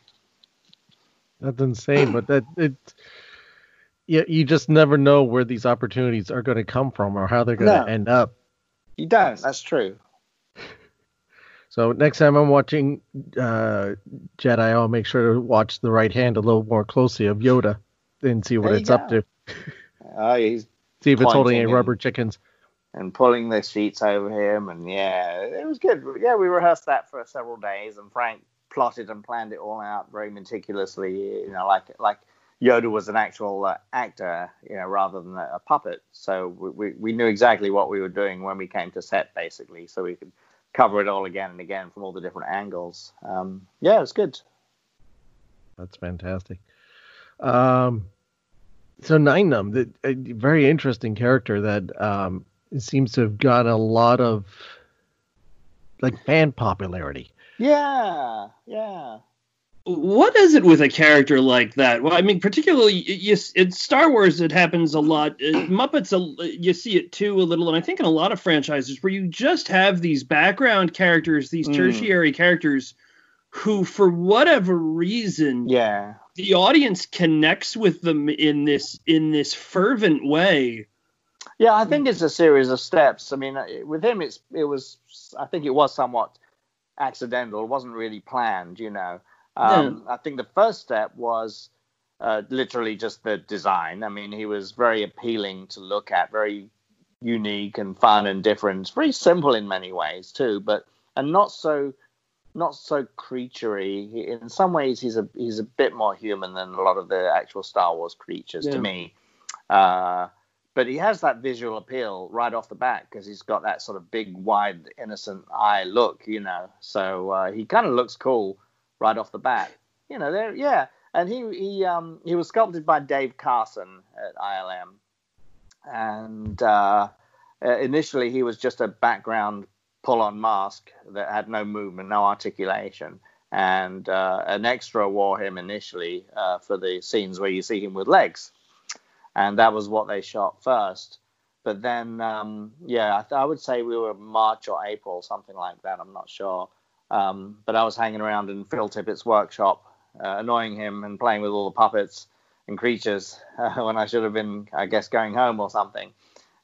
That's insane, but that it yeah, you just never know where these opportunities are going to come from or how they're going to No. end up. You don't. That's true. So next time I'm watching uh, Jedi, I'll make sure to watch the right hand a little more closely of Yoda and see what There you it's up to. Oh, he's See if it's holding any rubber chickens. and pulling the sheets over him, and yeah, it was good. Yeah, we rehearsed that for several days, and Frank plotted and planned it all out very meticulously. You know, like like Yoda was an actual uh, actor, you know, rather than a, a puppet. So we, we we knew exactly what we were doing when we came to set, basically, so we could cover it all again and again from all the different angles. Um, yeah, it was good. That's fantastic. Um, so Nien Nunb, the, a very interesting character that um, seems to have got a lot of like fan popularity. Yeah, yeah. What is it with a character like that? Well, I mean, particularly you, in Star Wars, it happens a lot. Uh, Muppets, you see it too a little, and I think in a lot of franchises where you just have these background characters, these Mm. tertiary characters, who, for whatever reason, Yeah, the audience connects with them in this in this fervent way. Yeah, I think it's a series of steps. I mean, uh, with him, it's it was. I think it was somewhat accidental. It wasn't really planned. You know, um, I think the first step was uh, literally just the design. I mean, he was very appealing to look at, very unique and fun and different. Very simple in many ways too, but and not so not so creaturey. In some ways, he's a he's a bit more human than a lot of the actual Star Wars creatures Yeah. to me. Uh, but he has that visual appeal right off the bat because he's got that sort of big, wide, innocent eye look, you know. So uh, he kind of looks cool right off the bat, you know. There, yeah. And he he um he was sculpted by Dave Carson at ILM, and uh, uh, initially he was just a background pull-on mask that had no movement, no articulation. And uh, an extra wore him initially uh, for the scenes where you see him with legs and that was what they shot first. but then um, yeah, I, th- I would say we were March or April, something like that. I'm not sure. Um, but I was hanging around in Phil Tippett's workshop, uh, annoying him and playing with all the puppets and creatures uh, (laughs) when I should have been, I guess, going home or something.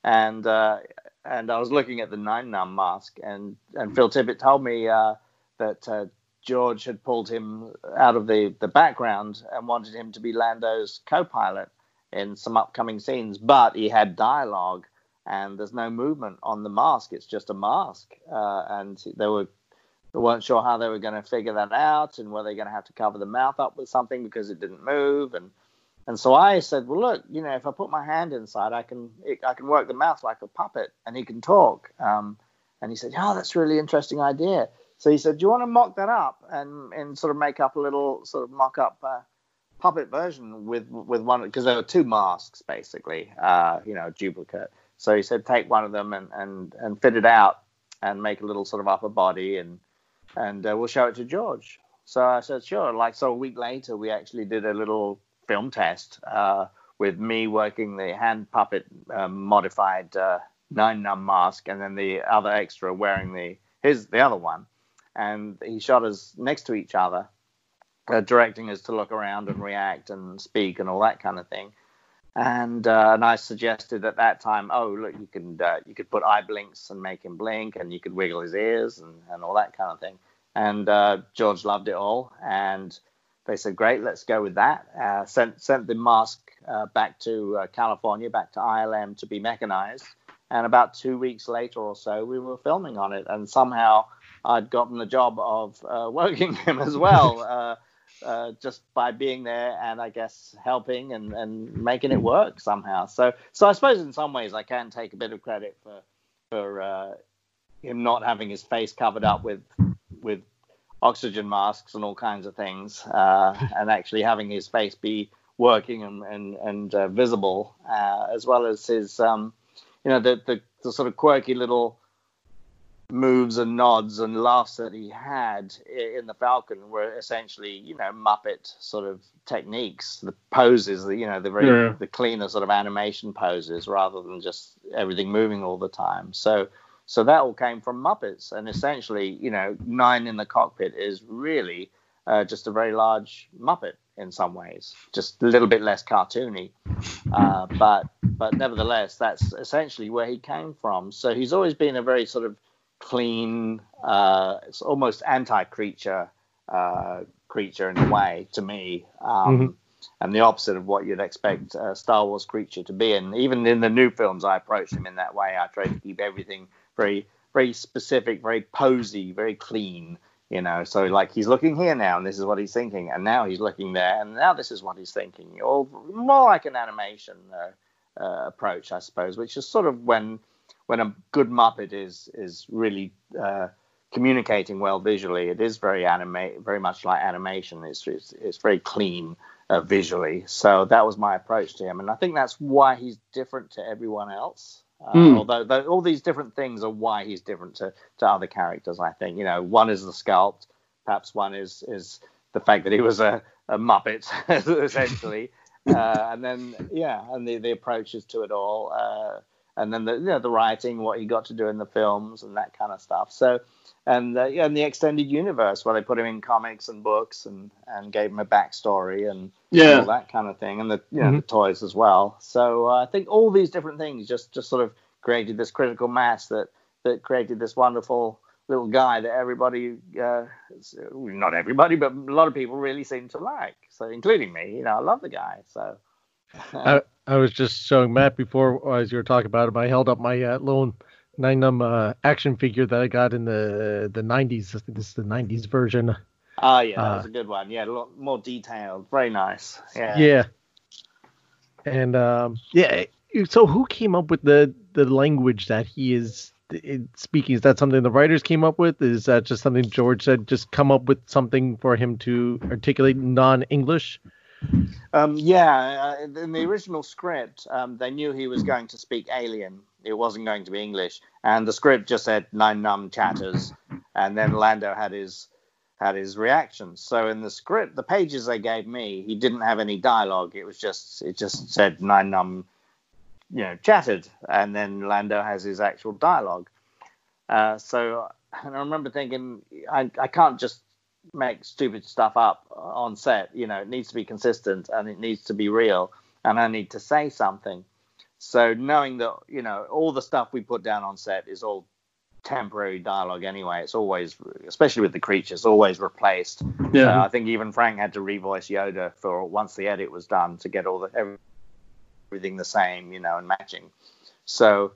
And uh, and I was looking at the Nien Nunb mask, and and Phil Tippett told me uh, that uh, George had pulled him out of the the background and wanted him to be Lando's co-pilot in some upcoming scenes, but he had dialogue and there's no movement on the mask. It's just a mask, uh, and they were they weren't sure how they were going to figure that out, and were they going to have to cover the mouth up with something because it didn't move, and and so I said, well, look, you know, if I put my hand inside, I can it, I can work the mouth like a puppet, and he can talk. Um, and he said, oh, that's a really interesting idea. So he said, do you want to mock that up and and sort of make up a little sort of mock up. Uh, puppet version with with one because there were two masks basically uh, you know duplicate so he said take one of them and and and fit it out and make a little sort of upper body and and uh, we'll show it to George. So I said sure. Like so a week later we actually did a little film test uh, with me working the hand puppet um, modified uh, Nien Nunb mask and then the other extra wearing the his the other one and he shot us next to each other uh, directing us to look around and react and speak and all that kind of thing and uh, and I suggested at that time, oh look, you can uh, you could put eye blinks and make him blink, and you could wiggle his ears and, and all that kind of thing. And uh, George loved it all, and they said, great, let's go with that. Uh, sent sent the mask uh, back to uh, California, back to ILM to be mechanized. And about two weeks later or so, we were filming on it, and somehow I'd gotten the job of working (laughs) him as well (laughs) uh, just by being there and I guess helping and, and making it work somehow. So so I suppose in some ways I can take a bit of credit for for uh, him not having his face covered up with with oxygen masks and all kinds of things, uh, and actually having his face be working and and, and uh, visible, uh, as well as his um, you know the, the the sort of quirky little moves and nods and laughs that he had in the Falcon were essentially, you know, Muppet sort of techniques, the poses, the you know, the very yeah. the cleaner sort of animation poses rather than just everything moving all the time. So so that all came from Muppets, and essentially, you know, Nien in the Cockpit is really uh, just a very large Muppet in some ways, just a little bit less cartoony, uh, but but nevertheless, that's essentially where he came from. So he's always been a very sort of clean, uh, it's almost anti-creature uh, creature in a way to me, um, mm-hmm. and the opposite of what you'd expect a Star Wars creature to be. And even in the new films, I approach him in that way. I try to keep everything very, very specific, very posy, very clean. You know, so like he's looking here now, and this is what he's thinking, and now he's looking there, and now this is what he's thinking. Or more like an animation uh, uh, approach, I suppose, which is sort of when when a good Muppet is is really uh, communicating well visually, it is very anime, very much like animation. It's it's, it's very clean uh, visually. So that was my approach to him, and I think that's why he's different to everyone else. Uh, mm. Although all these different things are why he's different to, to other characters. I think you know one is the sculpt, perhaps one is is the fact that he was a, a Muppet (laughs) essentially, (laughs) uh, and then yeah, and the the approaches to it all. Uh, and then the you know, the writing, what he got to do in the films, and that kind of stuff. So, and uh, yeah, and the extended universe where they put him in comics and books and and gave him a backstory and yeah. all that kind of thing, and the you know mm-hmm. the toys as well. So uh, I think all these different things just just sort of created this critical mass that that created this wonderful little guy that everybody, uh, not everybody, but a lot of people really seem to like. So including me, you know, I love the guy. So. I, I was just showing Matt before as you were talking about him. I held up my uh, little Nien Nunb uh, action figure that I got in the the 90s. I think this is the 90s version. Oh yeah, that was uh, a good one. Yeah, a lot more detailed. Very nice. Yeah. Yeah. And um, yeah, so who came up with the the language that he is speaking? Is that something the writers came up with? Is that just something George said? Just come up with something for him to articulate non-English? Um, yeah, uh, in the original script, um, they knew he was going to speak alien. It wasn't going to be English, and the script just said Nien Nunb chatters, and then Lando had his had his reactions. So in the script, the pages they gave me, he didn't have any dialogue. It was just it just said Nien Nunb you know, chatted, and then Lando has his actual dialogue. Uh, so, and I remember thinking, I, I can't just make stupid stuff up on set. You know, it needs to be consistent and it needs to be real, and I need to say something. So, knowing that, you know, all the stuff we put down on set is all temporary dialogue anyway. It's always, especially with the creatures, always replaced. Yeah. Uh, I think even Frank had to revoice Yoda for once the edit was done to get all the everything the same, you know, and matching. So,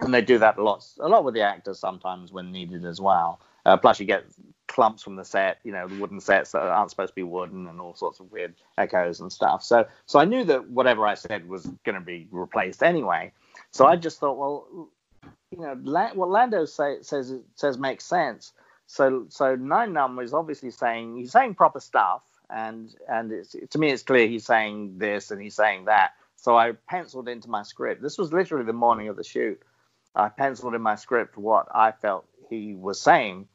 and they do that a lot, a lot with the actors sometimes when needed as well. Uh, plus, you get clumps from the set, you know, the wooden sets that aren't supposed to be wooden and all sorts of weird echoes and stuff. So, so I knew that whatever I said was going to be replaced anyway. So I just thought, well, you know, La- what Lando say, says says makes sense. So, so Nien Nunb is obviously saying he's saying proper stuff, and and it's, to me it's clear he's saying this and he's saying that. So I penciled into my script. This was literally the morning of the shoot. I penciled in my script what I felt he was saying,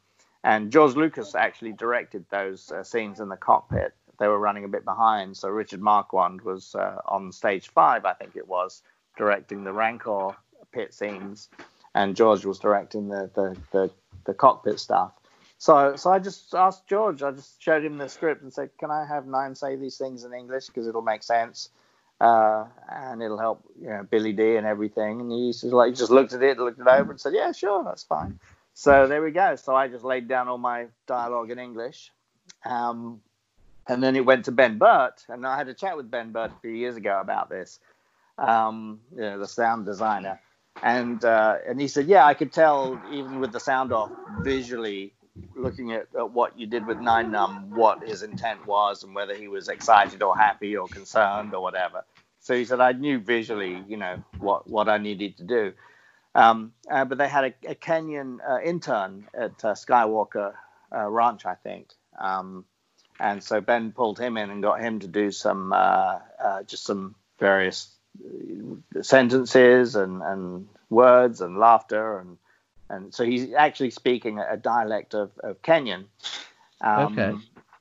and George Lucas actually directed those uh, scenes in the cockpit. They were running a bit behind, so Richard Marquand was uh, on stage five, I think it was, directing the Rancor pit scenes, and George was directing the the, the, the cockpit stuff. So, so I just asked George. I just showed him the script and said, "Can I have Nien say these things in English because it'll make sense, uh, and it'll help, you know, Billy Dee and everything." And he just like just looked at it, looked it over, and said, "Yeah, sure, that's fine." So there we go. So I just laid down all my dialogue in English, um, and then it went to Ben Burtt, and I had a chat with Ben Burtt a few years ago about this, um, you know, the sound designer, and uh, and he said, "Yeah, I could tell even with the sound off visually." looking at, at, what you did with Nien Nunb, what his intent was, and whether he was excited or happy or concerned or whatever. So he said, I knew visually, you know, what what I needed to do. Um, uh, but they had a, a Kenyan uh, intern at uh, Skywalker uh, Ranch, I think. Um, and so Ben pulled him in and got him to do some uh, uh, just some various sentences and, and words and laughter and and so he's actually speaking a dialect of, of Kenyan. Um, Okay.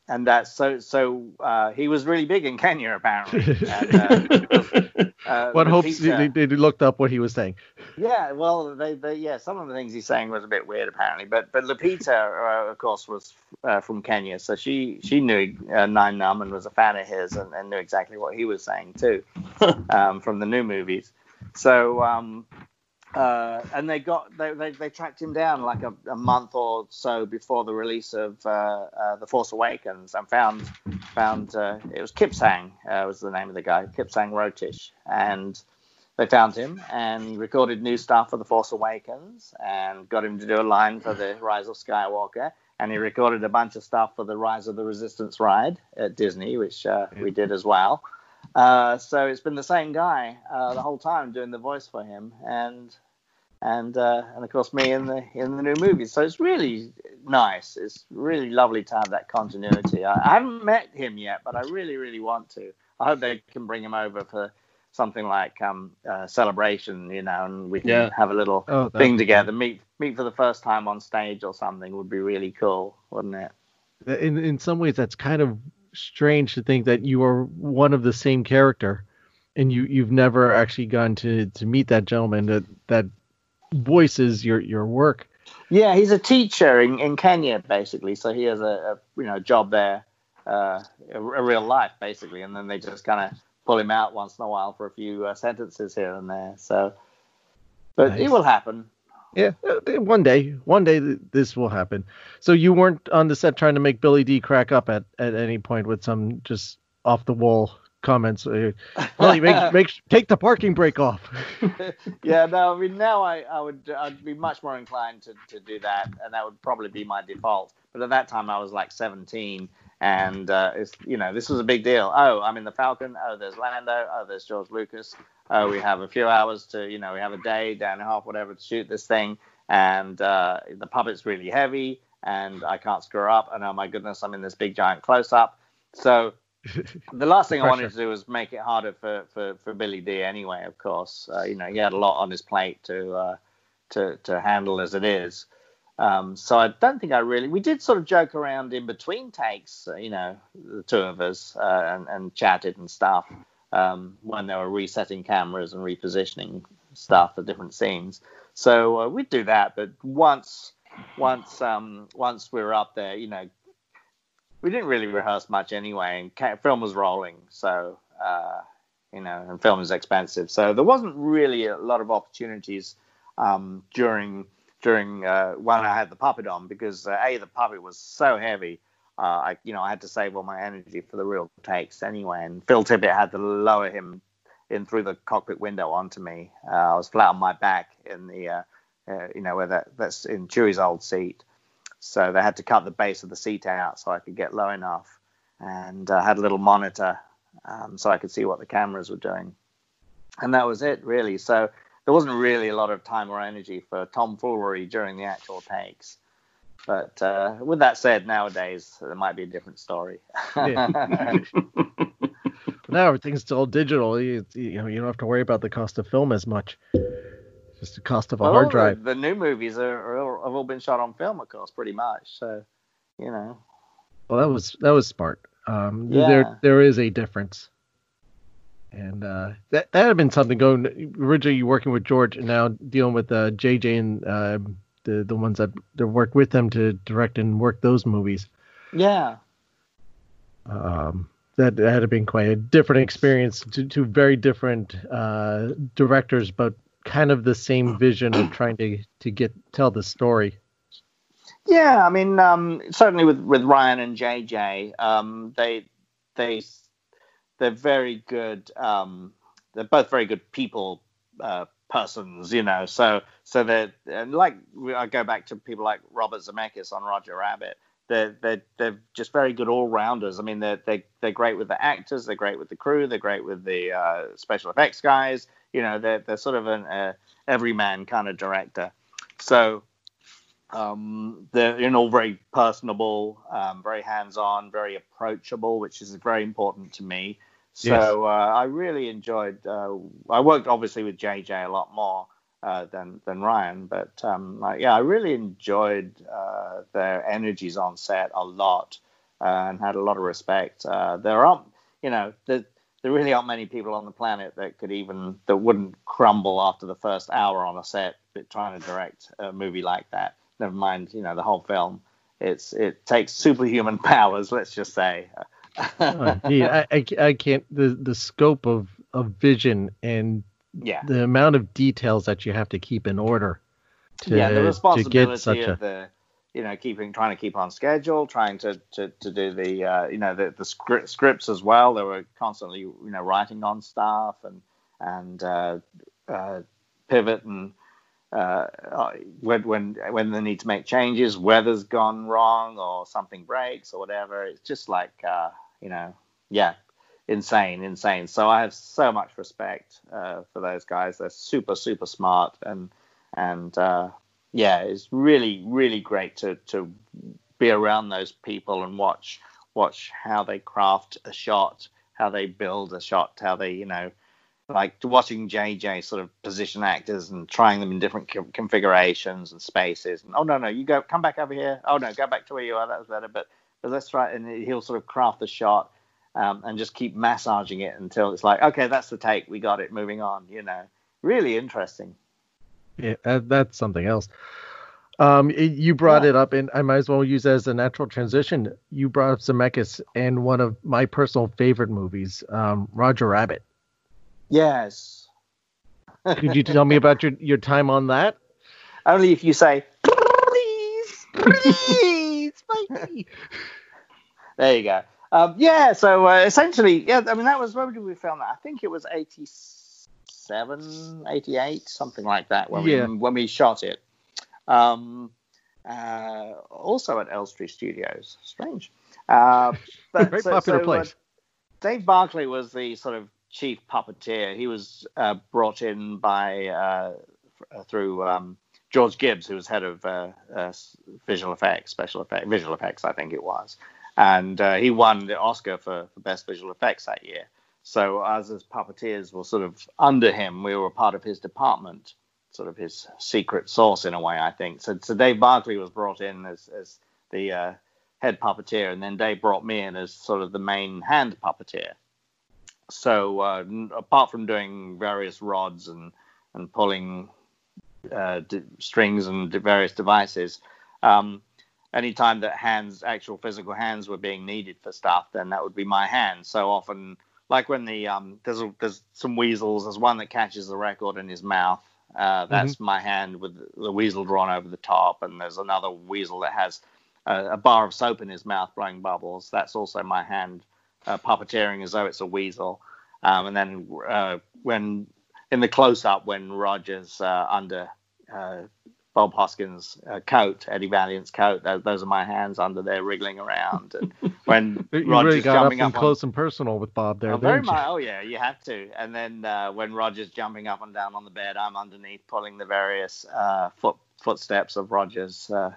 And that so so uh, he was really big in Kenya apparently. (laughs) And, uh, uh, what hopes they, they looked up what he was saying? yeah, well, they, they, yeah, some of the things he's saying was a bit weird apparently, but but Lupita, uh, of course, was uh, from Kenya, so she she knew uh, Nien Nunb and was a fan of his and, and knew exactly what he was saying too, (laughs) um, from the new movies. So um, uh, and they got they, they, they tracked him down like a, a month or so before the release of uh, uh, the Force Awakens and found found uh, it was Kipsang uh, was the name of the guy Kipsang Rotich. And they found him and he recorded new stuff for the Force Awakens and got him to do a line for the Rise of Skywalker. And he recorded a bunch of stuff for the Rise of the Resistance ride at Disney which uh, we did as well. Uh, so it's been the same guy uh, the whole time doing the voice for him, and and uh, and of course me in the in the new movie. So it's really nice. It's really lovely to have that continuity. I, I haven't met him yet, but I really really want to. I hope they can bring him over for something like um uh, celebration, you know, and we can Yeah. have a little Oh, thing together. Meet meet for the first time on stage or something would be really cool, wouldn't it? In in some ways, that's kind of strange to think that you are one of the same character, and you you've never actually gone to to meet that gentleman that that voices your your work. Yeah, he's a teacher in, in Kenya, basically. So he has a, a you know job there, uh, a, a real life, basically. And then they just kind of pull him out once in a while for a few uh, sentences here and there. So, but it will happen. Yeah, uh, one day, one day th- this will happen. So you weren't on the set trying to make Billy Dee crack up at at any point with some just off the wall comments. Uh, Billy, make (laughs) make take the parking brake off. (laughs) yeah, no, I mean now I, I would I'd be much more inclined to, to do that, and that would probably be my default. But at that time I was like 17, and uh, it's you know this was a big deal. Oh, I'm in the Falcon. Oh, there's Lando. Oh, there's George Lucas. Oh, we have a few hours to you know we have a day, day and a half, whatever, to shoot this thing, and uh, the puppet's really heavy, and I can't screw up. And oh my goodness, I'm in this big giant close up. So the last thing I wanted to do was make it harder for, for, for Billy Dee anyway, of course. Uh, you know, he had a lot on his plate to uh, to to handle as it is. Um, so I don't think I really. We did sort of joke around in between takes, uh, you know, the two of us, uh, and, and chatted and stuff. um, when they were resetting cameras and repositioning stuff for different scenes. So uh, we'd do that, but once once um, once we were up there, you know, we didn't really rehearse much anyway, and film was rolling, so uh, you know, and film is expensive, so there wasn't really a lot of opportunities um, during during uh, when I had the puppet on because uh, a the puppet was so heavy. Uh, I you know I had to save all my energy for the real takes anyway, and Phil Tippett had to lower him in through the cockpit window onto me. Uh, I was flat on my back in the uh, uh, you know where that that's in Chewie's old seat, so they had to cut the base of the seat out so I could get low enough, and I had a little monitor um, so I could see what the cameras were doing, and that was it really. So there wasn't really a lot of time or energy for tomfoolery during the actual takes. But uh, with that said, nowadays it might be a different story. Yeah. (laughs) now everything's still digital. You, you know, you don't have to worry about the cost of film as much. Just the cost of a Well, hard drive. The, new movies are, are all, have all been shot on film, of course, pretty much. So, you know, Well, that was that was smart. Um, Yeah. There there is a difference, and uh, that that had been something going originally working with George and now dealing with uh, JJ and uh, the the ones that work with them to direct and work those movies. yeah, Um, that, that had been quite a different experience. Two, two very different uh, directors, but kind of the same (clears throat) vision of trying to to get tell the story. yeah. I mean, um, certainly with, with Ryan and JJ, um, they they they're very good. Um, they're both very good people uh, persons, you know. So so they're and like I go back to people like Robert Zemeckis on Roger Rabbit. They're they're they're just very good all rounders. I mean, they're they they're great with the actors. They're great with the crew. They're great with the uh, special effects guys. You know, they're they're sort of an uh, everyman kind of director. So um, they're you know all very personable, um, very hands-on, very approachable, which is very important to me. So Yes. uh, I really enjoyed. Uh, I worked obviously with JJ a lot more uh, than than Ryan, but um, yeah, I really enjoyed uh, their energies on set a lot uh, and had a lot of respect. Uh, there aren't, you know, there, there really aren't many people on the planet that could even that wouldn't crumble after the first hour on a set trying to direct a movie like that. Never mind, you know, the whole film. It's it takes superhuman (laughs) powers, let's just say. Oh, I, I, I can't the the scope of of vision and yeah. the amount of details that you have to keep in order to, yeah, the to responsibility get such of a the, you know, keeping trying to keep on schedule, trying to to, to do the, uh, you know, the the script, scripts as well. They were constantly, you know, writing on stuff and and uh, uh, pivot and uh, uh, when when when they need to make changes, weather's gone wrong or something breaks or whatever. It's just like, uh, you know, yeah, insane, insane. So I have so much respect uh, for those guys. They're super, super smart and and uh, yeah, it's really, really great to to be around those people and watch watch how they craft a shot, how they build a shot, how they you know like watching JJ sort of position actors and trying them in different co- configurations and spaces. And oh no, no, you go come back over here. Oh no, go back to where you are. That was better. But but let's try. And he'll sort of craft the shot um, and just keep massaging it until it's like okay, that's the take. We got it. Moving on. You know, really interesting. yeah, that's something else. Um, it- you brought Yeah. it up, and I might as well use it as a natural transition. You brought up Zemeckis and one of my personal favorite movies, um, Roger Rabbit. Yes. (laughs) Could you tell me about your, your time on that? Only if you say please, please, (laughs) Mikey. there you go. Um, yeah, so uh, essentially, yeah, I mean, that was, when did we film that? I think it was 87, 88, something like that when, Yeah. we, when we shot it. Um, uh, also at Elstree Studios. Strange. Uh, (laughs) but, Very so- popular so, uh, place. Dave Barclay was the sort of chief puppeteer. He was uh, brought in by uh, through um, George Gibbs, who was head of visual effects, special effects, visual effects, I think it was, and uh, he won the Oscar for, for best visual effects that year. So us as puppeteers were sort of under him. We were a part of his department, sort of his secret sauce in a way, I think. So, so Dave Barclay was brought in as, as the uh, head puppeteer, and then Dave brought me in as sort of the main hand puppeteer. so uh, apart from doing various rods and and pulling uh, d- strings and various devices, um, anytime that hands, actual physical hands, were being needed for stuff, then that would be my hand. So often, like when the um, there's a, there's some weasels. There's one that catches the record in his mouth. Uh, that's my hand with the weasel drawn over the top, and there's another weasel that has a, a bar of soap in his mouth blowing bubbles. That's also my hand uh, puppeteering as though it's a weasel. Um, and then uh, when in the close up, when Roger's uh, under uh, Bob Hoskins' uh, coat, Eddie Valiant's coat, those, those are my hands under there wriggling around. And (laughs) when You Roger's really got up jumping and up on close and personal with Bob there. Oh, very much. Oh, yeah, you have to. And then uh, when Roger's jumping up and down on the bed, I'm underneath pulling the various uh, foot footsteps of Roger's uh,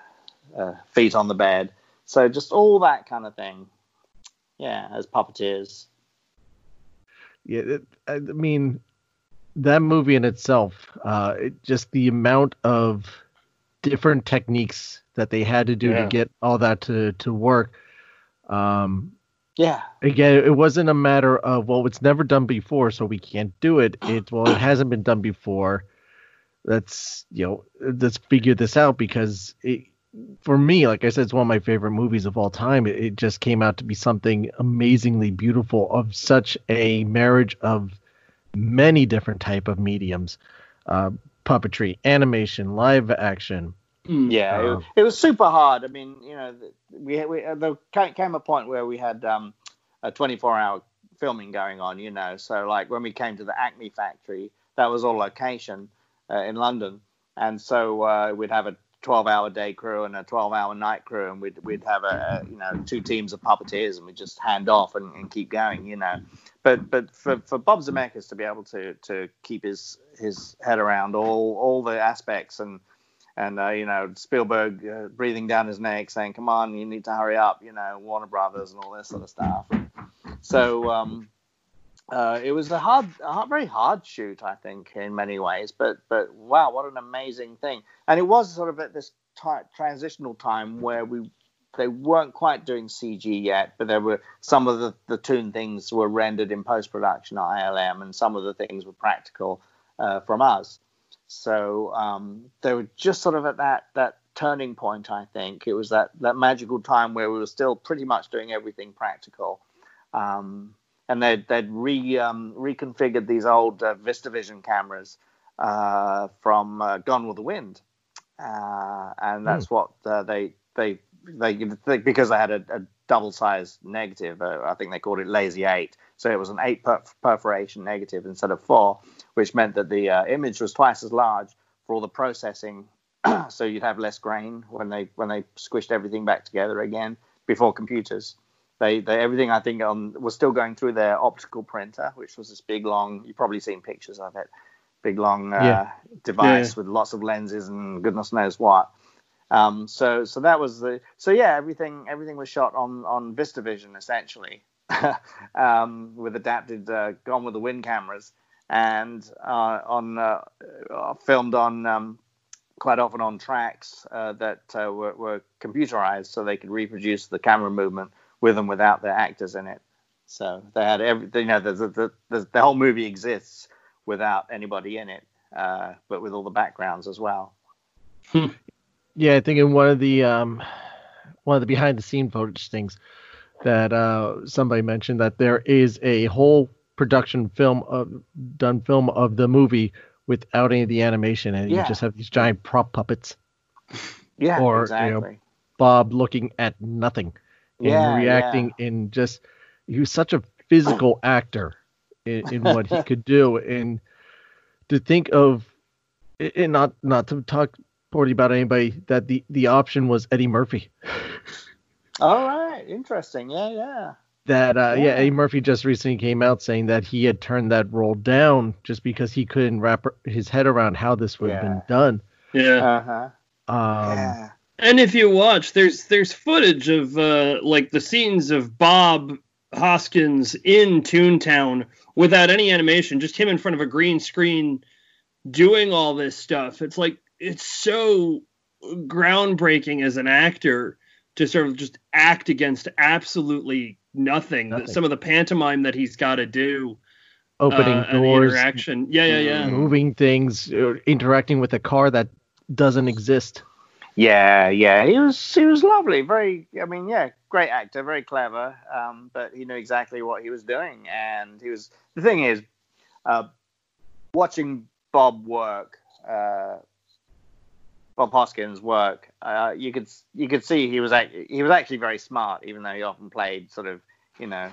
uh, feet on the bed. So just all that kind of thing. Yeah, as puppeteers. Yeah, it, I mean, that movie in itself, uh, it, just the amount of different techniques that they had to do Yeah. to get all that to to work. Um, Yeah, again, it wasn't a matter of well, it's never done before, so we can't do it. It well, it hasn't been done before. Let's you know, let's figure this out because it, for me, like I said, it's one of my favorite movies of all time. It, it just came out to be something amazingly beautiful of such a marriage of many different type of mediums, uh, puppetry, animation, live action. yeah. Uh, it, it was super hard. I mean, you know, we, we uh, there came a point where we had um, a 24-hour filming going on. You know, so like when we came to the Acme factory, that was all location uh, in London, and so uh, we'd have a 12-hour day crew and a 12-hour night crew, and we'd we'd have a, a you know two teams of puppeteers, and we'd just hand off and, and keep going. You know, but but for, for Bob Zemeckis to be able to to keep his his head around all all the aspects and and uh, you know Spielberg uh, breathing down his neck, saying, "Come on, you need to hurry up," you know, Warner Brothers and all this sort of stuff. So um, uh, it was a hard, a very hard shoot, I think, in many ways. But but wow, what an amazing thing! And it was sort of at this ti transitional time where we they weren't quite doing CG yet, but there were some of the the toon things were rendered in post production at ILM, and some of the things were practical uh, from us. So um, they were just sort of at that that turning point. I think it was that that magical time where we were still pretty much doing everything practical, um, and they'd they'd re um, reconfigured these old uh, VistaVision cameras uh, from uh, Gone with the Wind, uh, and that's what uh, they they they, they because they had a, a double sized negative. Uh, I think they called it lazy eight. So it was an eight per- perforation negative instead of four, which meant that the uh, image was twice as large for all the processing. (clears throat) so you'd have less grain when they when they squished everything back together again before computers. They, they everything I think on was still going through their optical printer, which was this big long. You've probably seen pictures of it. Big long uh, Yeah. device with lots of lenses and goodness knows what. Um, so so that was the so yeah everything everything was shot on on VistaVision essentially (laughs) um, with adapted uh, Gone with the Wind cameras and uh, on uh, uh, filmed on um, quite often on tracks uh, that uh, were, were computerized so they could reproduce the camera movement with and without the actors in it. So they had every you know the the, the, the whole movie exists without anybody in it, uh, but with all the backgrounds as well. Yeah, I think in one of the um, one of the behind the scene footage things that uh, somebody mentioned that there is a whole production film of done film of the movie without any of the animation, and Yeah. you just have these giant prop puppets. Yeah, Or, you know. Bob looking at nothing and Yeah, reacting in just he was such a physical (coughs) actor in, in what he could do and to think of and not not to talk poorly about anybody that the the option was Eddie Murphy (laughs) All right, interesting. Yeah, yeah. that uh yeah. Yeah. Eddie Murphy just recently came out saying that he had turned that role down just because he couldn't wrap his head around how this would have been done Yeah. Uh huh. um yeah. And if you watch, there's there's footage of uh, like the scenes of Bob Hoskins in Toontown without any animation, just him in front of a green screen doing all this stuff. It's like it's so groundbreaking as an actor to sort of just act against absolutely nothing. Nothing. Some of the pantomime that he's got to do, Opening uh, doors, interaction. Yeah, yeah, yeah. moving things, uh, interacting with a car that doesn't exist. Yeah, yeah, he was he was lovely. Very, I mean, yeah, great actor, very clever. Um, but he knew exactly what he was doing, and he was. The thing is, uh, watching Bob work, uh, Bob Hoskins work, uh, you could you could see he was act- he was actually very smart, even though he often played sort of you know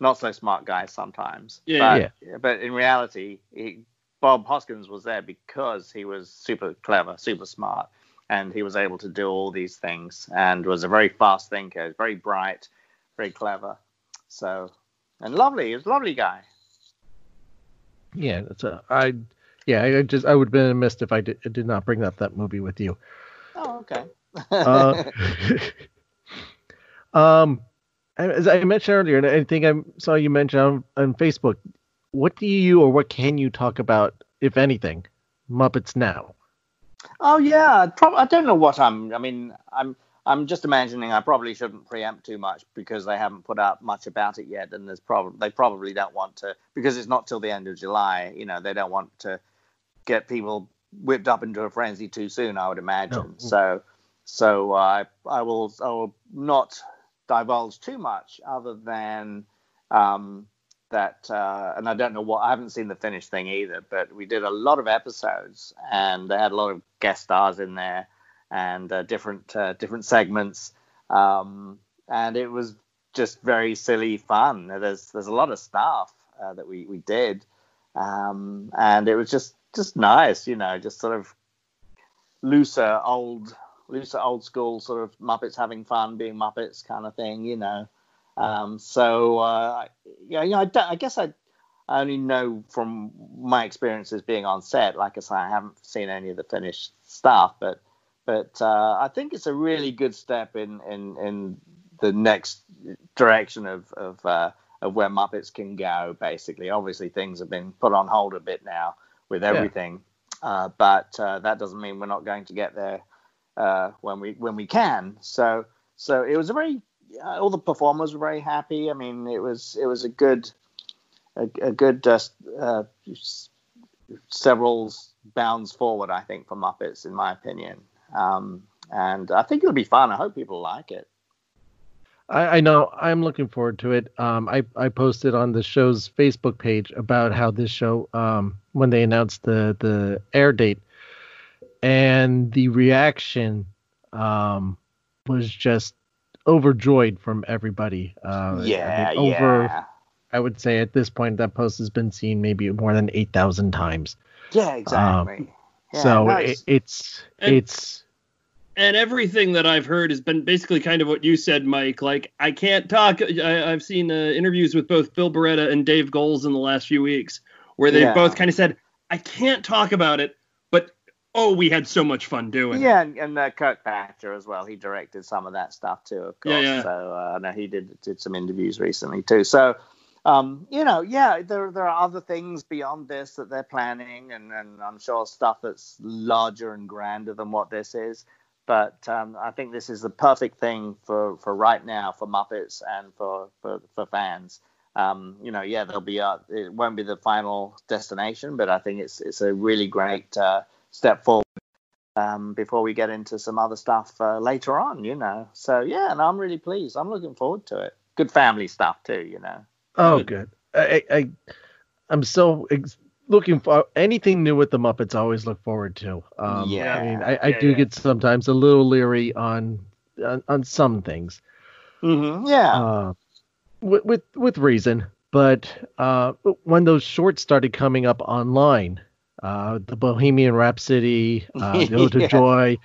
not so smart guys sometimes. Yeah, but, But in reality, he, Bob Hoskins was there because he was super clever, super smart, and he was able to do all these things and was a very fast thinker, very bright, very clever. So and lovely, he was a lovely guy. Yeah, that's a, I, yeah, I just I would have been amiss if I did, did not bring up that movie with you. Oh, okay. Uh, (laughs) um, as I mentioned earlier, and I think I saw you mention on, on Facebook, what do you or what can you talk about, if anything, Muppets now? Oh yeah, prob- I don't know what I'm. I mean, I'm. I'm just imagining I probably shouldn't preempt too much because they haven't put out much about it yet, and there's probably they probably don't want to because it's not till the end of July. You know, they don't want to get people whipped up into a frenzy too soon. I would imagine. No. So, so uh, I I will I will not divulge too much other than um, that, uh, and I don't know what I haven't seen the finished thing either. But we did a lot of episodes, and they had a lot of guest stars in there and uh, different uh, different segments, um, and it was just very silly fun. There's there's a lot of stuff uh, that we we did, um, and it was just just nice, you know, just sort of looser old looser old school sort of Muppets having fun, being Muppets kind of thing, you know. Um, so uh, yeah, you know, I, don't- I guess I. I only know from my experiences being on set. Like I say, I haven't seen any of the finished stuff, but but uh, I think it's a really good step in in, in the next direction of of, uh, of where Muppets can go. Basically, obviously things have been put on hold a bit now with everything, uh, but uh, that doesn't mean we're not going to get there uh, when we when we can. So so it was a very all the performers were very happy. I mean, it was it was a good a, a good uh, uh, several bounds forward, I think, for Muppets, in my opinion. Um, and I think it'll be fun. I hope people like it. I, I know I'm looking forward to it. Um, I, I posted on the show's Facebook page about how this show, um, when they announced the, the air date, and the reaction um, was just overjoyed from everybody. Uh, I yeah, mean, over, yeah, I would say at this point, that post has been seen maybe more than 8,000 times. yeah, exactly. Yeah, so no, it, it's- it's, And- it's, and everything that I've heard has been basically kind of what you said, Mike. Like I can't talk. I, I've seen uh, interviews with both Bill Barretta and Dave Goelz in the last few weeks, where they've Yeah. both kind of said, "I can't talk about it," but oh, we had so much fun doing. it. Yeah, and, and uh, Kirk Thatcher as well. He directed some of that stuff too, of course. Yeah, yeah. So uh, I know he did did some interviews recently too. So, um, you know, yeah, there there are other things beyond this that they're planning, and, and I'm sure stuff that's larger and grander than what this is. But um, I think this is the perfect thing for, for right now for Muppets and for for, for fans. Um, you know, yeah, there'll be a, it won't be the final destination, but I think it's it's a really great uh, step forward um, before we get into some other stuff uh, later on, you know. So yeah, and I'm really pleased. I'm looking forward to it. Good family stuff too, you know. Oh, Good. good. I, I, I'm so ex- looking for anything new with the Muppets. I always look forward to. Um, Yeah. I mean, I, I Yeah, do yeah. get sometimes a little leery on on, on some things, Mm-hmm. Yeah. uh, with, with with reason. But uh, when those shorts started coming up online, uh, the Bohemian Rhapsody, (laughs) uh, the Ode to Yeah. Joy,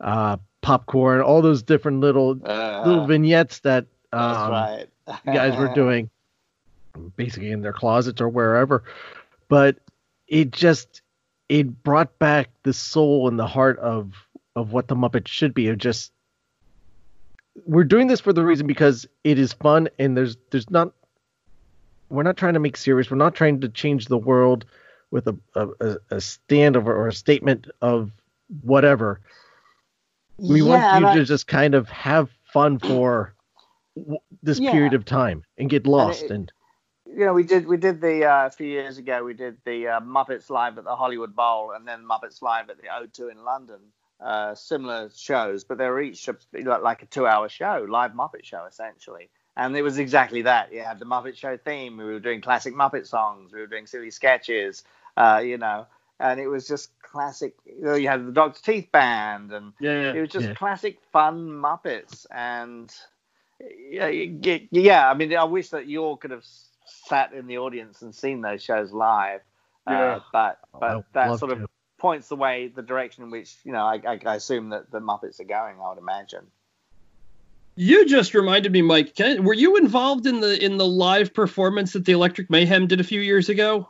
uh, Popcorn, all those different little Uh, little vignettes that um, right. you guys were (laughs) doing basically in their closets or wherever but it just it brought back the soul and the heart of of what the Muppet should be of just we're doing this for the reason because it is fun and there's there's not we're not trying to make serious we're not trying to change the world with a a, a- stand or a statement of whatever we yeah, want and you to just kind of have fun (clears throat) for this Yeah. period of time and get lost it- and you know, we did we did the uh, a few years ago. We did the uh, Muppets live at the Hollywood Bowl, and then Muppets live at the O2 in London. Uh, similar shows, but they were each a, like a two-hour show, live Muppet show essentially. And it was exactly that. You had the Muppet Show theme. We were doing classic Muppet songs. We were doing silly sketches. Uh, you know, and it was just classic. You, know, you had the Doctor Teeth band, and Yeah. it was just Yeah. classic fun Muppets, and yeah, yeah. I mean, I wish that you all could have sat in the audience and seen those shows live. Yeah. Uh, but but I'd that sort of to. points the way, the direction in which you know I, I, I assume that the Muppets are going. I would imagine. You just reminded me, Mike. Can, were you involved in the in the live performance that the Electric Mayhem did a few years ago?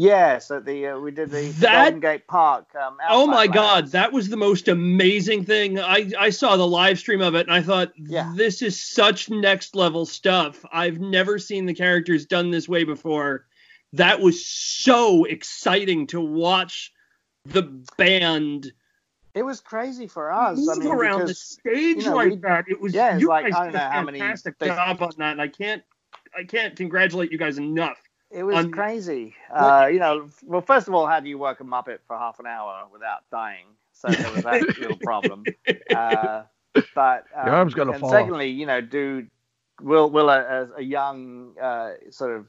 Yeah, so the uh, we did the That- Golden Gate Park. Um, Oh my God, that was the most amazing thing. I I saw the live stream of it and I thought Yeah. this is such next level stuff. I've never seen the characters done this way before. That was so exciting to watch the band It was crazy for us. move I mean, around the stage you know, like we- that. It was yeah, it's you like, guys I don't know how many- fantastic they- job on that, and I can't I can't congratulate you guys enough. It was on- crazy. Uh, you know, well, first of all, how do you work a Muppet for half an hour without dying? So there was that little (laughs) problem. Uh, but um, Your arm's gonna and fall secondly, you know, do will will a, a, young uh, sort of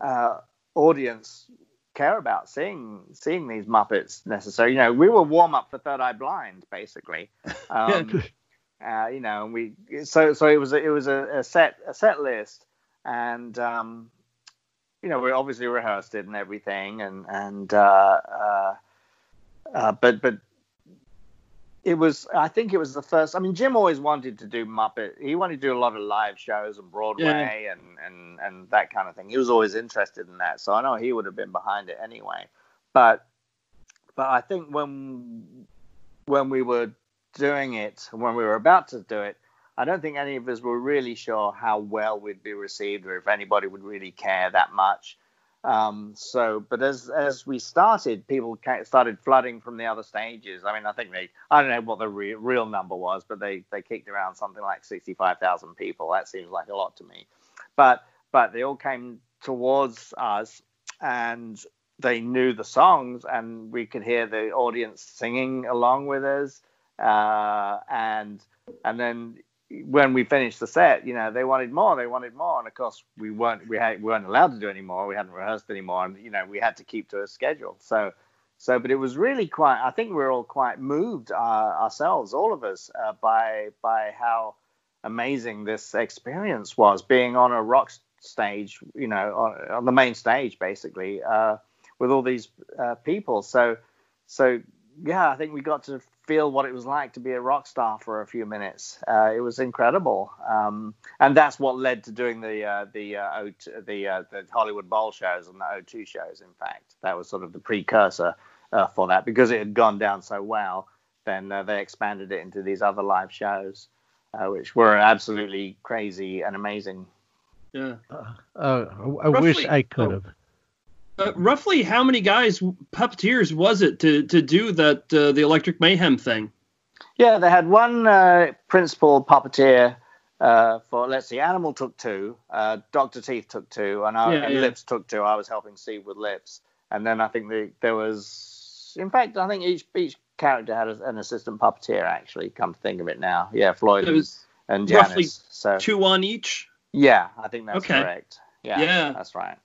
uh, audience care about seeing seeing these Muppets necessary? You know, we were warm up for Third Eye Blind, basically. (laughs) Um, uh, you know, and we so so it was a, it was a, a set a set list, and um, you know we obviously rehearsed it and everything, and and uh, uh, uh, but but it was I think it was the first. I mean, Jim always wanted to do Muppet. He wanted to do a lot of live shows and Broadway and and and that kind of thing. He was always interested in that, so I know he would have been behind it anyway. But but I think when when we were doing it, when we were about to do it, I don't think any of us were really sure how well we'd be received or if anybody would really care that much. Um, so, but as as we started, people started flooding from the other stages. I mean, I think they, I don't know what the re- real number was, but they they kicked around something like sixty five thousand people. That seems like a lot to me. But but they all came towards us, and they knew the songs, and we could hear the audience singing along with us. Uh, and and then when we finished the set, you know, they wanted more, they wanted more, and of course we weren't we, had, we weren't allowed to do any more. We hadn't rehearsed anymore, and you know, we had to keep to a schedule. So so, but it was really quite. I think we were all quite moved uh, ourselves, all of us, uh, by by how amazing this experience was, being on a rock stage, you know, on, on the main stage, basically, uh, with all these uh, people. So so yeah, I think we got to feel what it was like to be a rock star for a few minutes. Uh, it was incredible, um, and that's what led to doing the uh, the uh, O2, the uh, the Hollywood Bowl shows and the O2 shows. In fact, that was sort of the precursor uh, for that because it had gone down so well. Then uh, they expanded it into these other live shows, uh, which were absolutely crazy and amazing. Yeah. Uh, I, I wish I could oh. have. Uh, roughly how many guys puppeteers was it to to do that uh, the Electric Mayhem thing? Yeah, they had one uh, principal puppeteer uh, for, let's see, Animal took two, uh, Dr. Teeth took two, and, I, Yeah, and yeah. Lips took two. I was helping Steve with Lips. And then I think the, there was, in fact, I think each each character had a, an assistant puppeteer, actually, come to think of it now. Yeah, Floyd It and, and Janice. roughly so, two on each. yeah, I think that's Okay. correct. Yeah, Yeah. that's right.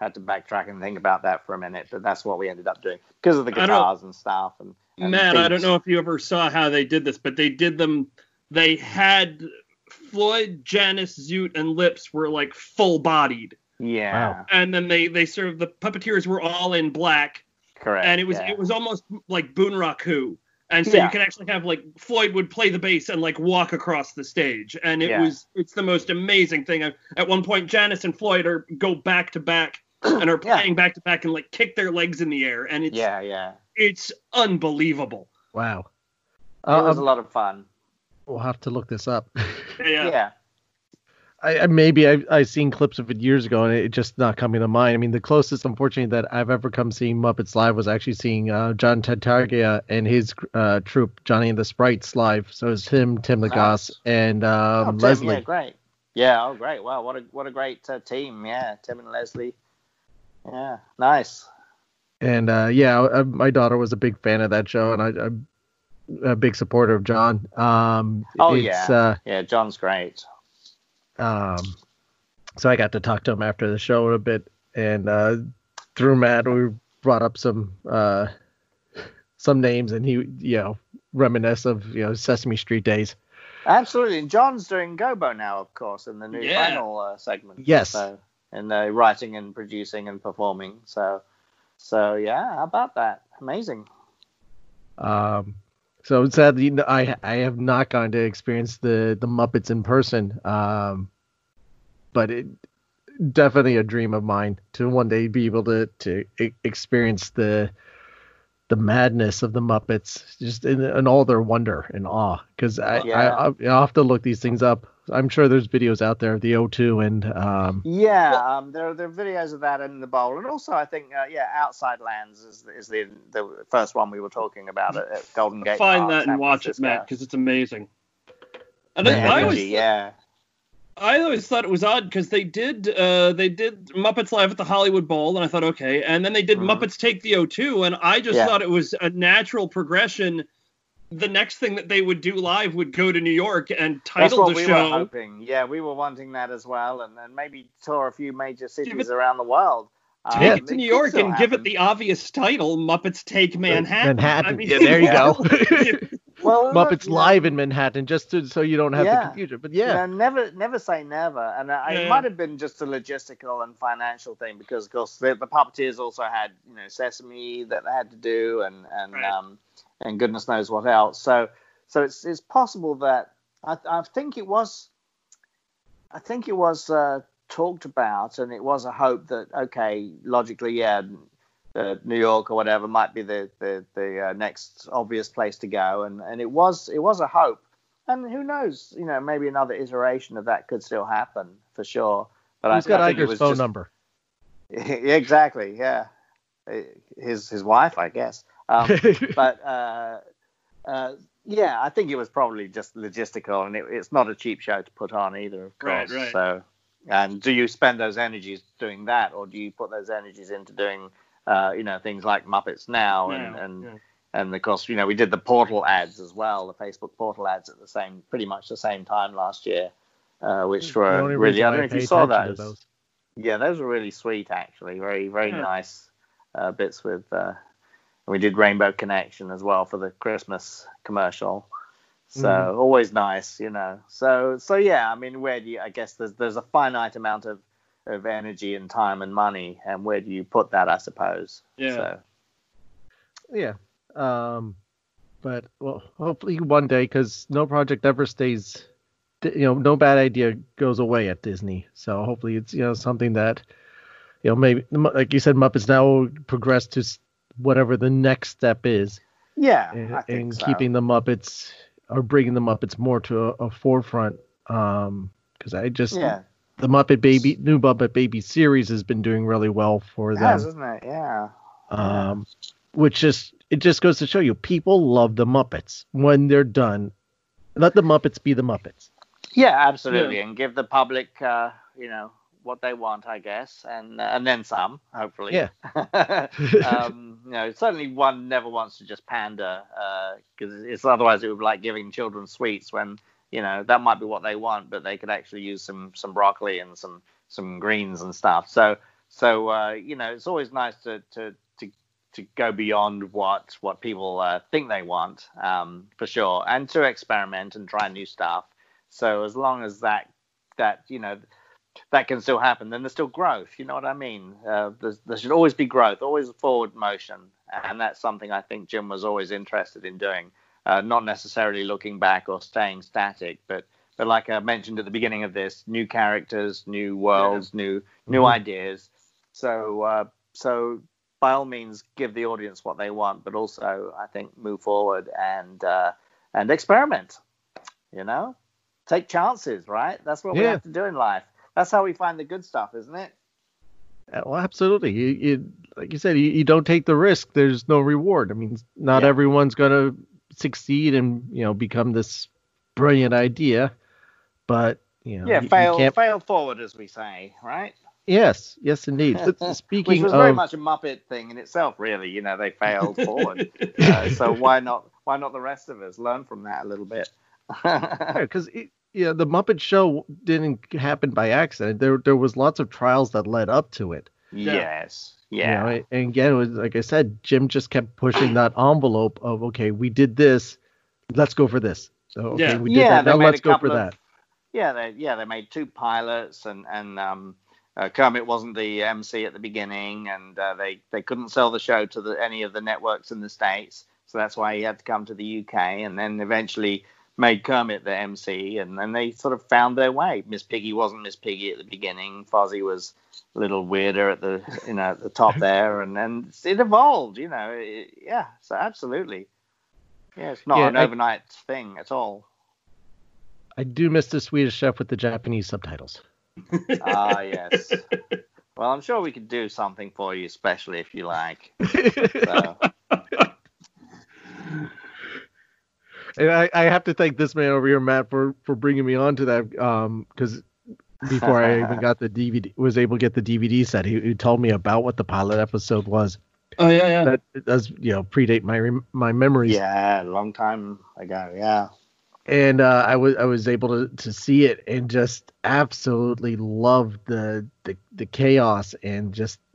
Had to backtrack and think about that for a minute, but that's what we ended up doing because of the guitars and stuff. And, and Matt, I don't know if you ever saw how they did this, but they did them. They had Floyd, Janice, Zoot, and Lips were like full bodied, Yeah, Wow. and then they they sort of the puppeteers were all in black, correct. and it was yeah. it was almost like Bunraku. And so Yeah. you can actually have like Floyd would play the bass and like walk across the stage, and it Yeah. was it's the most amazing thing. At one point, Janice and Floyd are go back to back and are (clears throat) Yeah. playing back to back and like kick their legs in the air, and it's yeah, yeah. it's unbelievable. Wow. It Uh, was a um, lot of fun. we'll have to look this up. (laughs) Yeah. Yeah. I, I maybe I I seen clips of it years ago and it just not coming to mind. I mean, the closest, unfortunately, that I've ever come seeing Muppets live was actually seeing uh, John Tartaglia and his uh, troupe, Johnny and the Sprites, live. So it was him, Tim Lagasse, Nice. and Oh, um, Tim, Leslie. Yeah, great. Yeah. Oh, great. Wow. What a what a great uh, team. Yeah. Tim and Leslie. Yeah. Nice. And uh, yeah, I, my daughter was a big fan of that show, and I, I'm a big supporter of John. Um, Oh it's, yeah. Uh, yeah. John's great. um, so I got to talk to him after the show a bit, and uh, through Matt, we brought up some uh, some names, and he, you know, reminisce of you know Sesame Street days. Absolutely. And John's doing Gobo now, of course, in the new Yeah. final uh, segment. Yes. So, and uh, writing and producing and performing. So, so yeah. How about that? Amazing. Um, so sadly, I I have not gone to experience the the Muppets in person. Um, but it definitely a dream of mine to one day be able to to experience the the madness of the Muppets, just in, in all their wonder and awe. Because I, Yeah. I I I'll have to look these things up. I'm sure there's videos out there of the O2 and um, Yeah, um, there, there are videos of that in the bowl, and also I think uh, yeah, Outside Lands is, is the the first one we were talking about at, at Golden Gate. Find Park, that San and watch it, Matt, because it's amazing. And The I, I always, yeah, I always thought it was odd because they did, uh, they did Muppets Live at the Hollywood Bowl, and I thought, okay, and then they did Mhm. Muppets Take the O2, and I just Yeah. thought it was a natural progression. The next thing that they would do live would go to New York and that's title what the we show. were hoping. Yeah, we were wanting that as well, and then maybe tour a few major cities it- around the world. Take Um, it to it New York still and give it the obvious title, Muppets Take Manhattan. Manhattan. I mean, Yeah, there you (laughs) go. (laughs) well, Muppets you know, live in Manhattan, just to, so you don't have the computer. confusion. But you yeah, know, never never say never. And uh, Yeah. it might have been just a logistical and financial thing because, of course, the, the puppeteers also had you know Sesame that they had to do, and and Right. um and goodness knows what else. So so it's it's possible that I I think it was I think it was uh, talked about, and it was a hope that okay, logically, yeah. Uh, New York or whatever might be the the, the uh, next obvious place to go, and, and it was it was a hope, and who knows, you know, maybe another iteration of that could still happen for sure. But who's I, got I think it Iger's was phone just- number? (laughs) exactly, yeah, his his wife, I guess. Um, (laughs) but uh, uh, yeah, I think it was probably just logistical, and it, it's not a cheap show to put on either, of Right, course. right. So, and do you spend those energies doing that, or do you put those energies into doing, uh, you know, things like Muppets Now, and Yeah, and yeah. and of course, you know, we did the portal ads as well, the Facebook portal ads at the same, pretty much the same time last year, uh, which were really. I don't know if you saw attention to those. Yeah, those were really sweet, actually. Very, very Yeah. nice uh, bits with. Uh, we did Rainbow Connection as well for the Christmas commercial. So Mhm. always nice, you know. So so yeah, I mean, where do you? I guess there's there's a finite amount of of energy and time and money, and where do you put that? I suppose. Yeah. So, Yeah. Um, but well, hopefully one day, because no project ever stays, you know, no bad idea goes away at Disney. So hopefully it's you know something that, you know, maybe like you said, Muppets now progress to whatever the next step is, yeah, and, I think and so. keeping the Muppets or bringing the Muppets more to a, a forefront. Um, because I just Yeah, the Muppet Baby new Muppet Baby series has been doing really well for them. has, isn't it? Yeah. um, which just it just goes to show you people love the Muppets when they're done. Let the Muppets be the Muppets. Yeah, absolutely, and give the public, uh, you know, what they want, I guess, and uh, and then some, hopefully. Yeah. (laughs) um, you know, certainly one never wants to just pander, because it's otherwise it would be like giving children sweets when you know that might be what they want, but they could actually use some some broccoli and some some greens and stuff. So so uh, you know, it's always nice to to to to go beyond what what people uh, think they want, um, for sure, and to experiment and try new stuff. So as long as that that you know that can still happen, then there's still growth. You know what I mean? Uh, there should always be growth, always forward motion, and that's something I think Jim was always interested in doing. Uh, not necessarily looking back or staying static, but but like I mentioned at the beginning of this, new characters, new worlds, new new Mhm. ideas. So uh, so by all means, give the audience what they want, but also I think move forward and uh, and experiment. You know, take chances, right? That's what we have to do in life. That's how we find the good stuff, isn't it? Uh, Well, absolutely. You, you like you said, you, you don't take the risk. There's no reward. I mean, not Yeah. everyone's gonna succeed and you know become this brilliant idea, but you know, Yeah, you- you fail can't- fail forward, as we say, right? Yes, yes, indeed. But (laughs) Which speaking was very of, much a Muppet thing in itself, really. You know, they failed (laughs) forward. Uh, so why not? Why not the rest of us learn from that a little bit? because (laughs) yeah, the Muppet Show didn't happen by accident. There, there was lots of trials that led up to it. Yes. you Yeah. know, and again, it was like I said, Jim just kept pushing that envelope of okay, we did this, let's go for this. So okay, Yeah. we did Yeah, that. they Now made let's a go for couple of- that. Yeah, they yeah they made two pilots, and and um, uh, Kermit wasn't the MC at the beginning, and uh, they they couldn't sell the show to the, any of the networks in the states, so that's why he had to come to the UK, and then eventually made Kermit the MC, and then they sort of found their way. Miss Piggy wasn't Miss Piggy at the beginning. Fozzie was a little weirder at the you know at the top (laughs) there, and then it evolved. You know, it, yeah. So absolutely, yeah. It's not Yeah, an I- overnight thing at all. I do miss the Swedish Chef with the Japanese subtitles. (laughs) Ah, yes. Well, I'm sure we could do something for you, especially if you like. (laughs) So, And I, I have to thank this man over here, Matt, for for bringing me on to that. Um, because before I even (laughs) got the DVD, was able to get the DVD set, he, he told me about what the pilot episode was. Oh yeah, yeah. That it does, you know, predate my my memories. yeah, a long time ago. Yeah. and uh, I was I was able to, to see it and just absolutely loved the, the the chaos and just like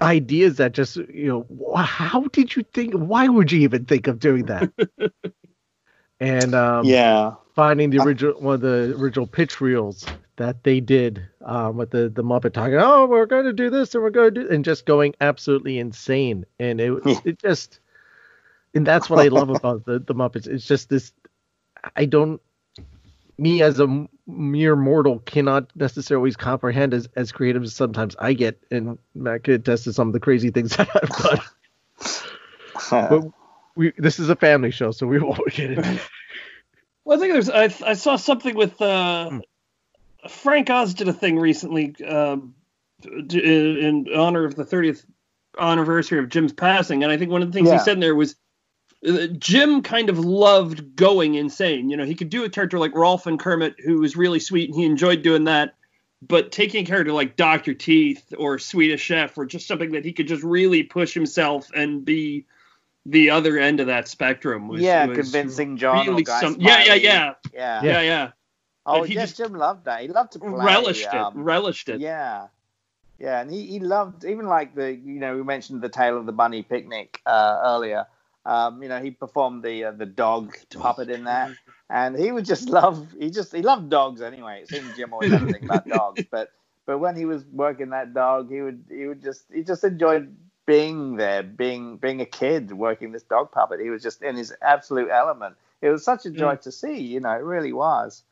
ideas that just you know how did you think why would you even think of doing that (laughs) and um, yeah. finding the original one of the original pitch reels that they did um, with the the Muppet talking oh we're going to do this and we're going to do and just going absolutely insane and it it just and that's what I love about the the Muppets. It's just this. I don't. Me as a m- mere mortal cannot necessarily always comprehend as as creative as sometimes I get, and Matt could attest to some of the crazy things (laughs) that I've done. (laughs) but we this is a family show, so we won't get it. (laughs) Well, I think there's. I, I saw something with uh, Hmm. Frank Oz did a thing recently um, d- in honor of the 30th anniversary of Jim's passing, and I think one of the things Yeah. he said in there was uh, Jim kind of loved going insane. You know, he could do a character like Rowlf and Kermit, who was really sweet, and he enjoyed doing that. But taking a character like Doctor Teeth or Swedish Chef, or just something that he could just really push himself and be the other end of that spectrum was yeah, was convincing John really some- yeah, yeah, yeah. Yeah. yeah, yeah. Oh, But he yes, just Jim loved that. He loved to play. relished it, um, relished it. Yeah. Yeah, and he, he loved even like the you know we mentioned the tale of the bunny picnic uh, earlier. Um, you know he performed the uh, the dog puppet in that, and he would just love he just he loved dogs anyway. It seemed Jim always had a thing about dogs, (laughs) but but when he was working that dog, he would he would just he just enjoyed being there, being being a kid working this dog puppet. He was just in his absolute element. It was such a joy to see. You know, it really was.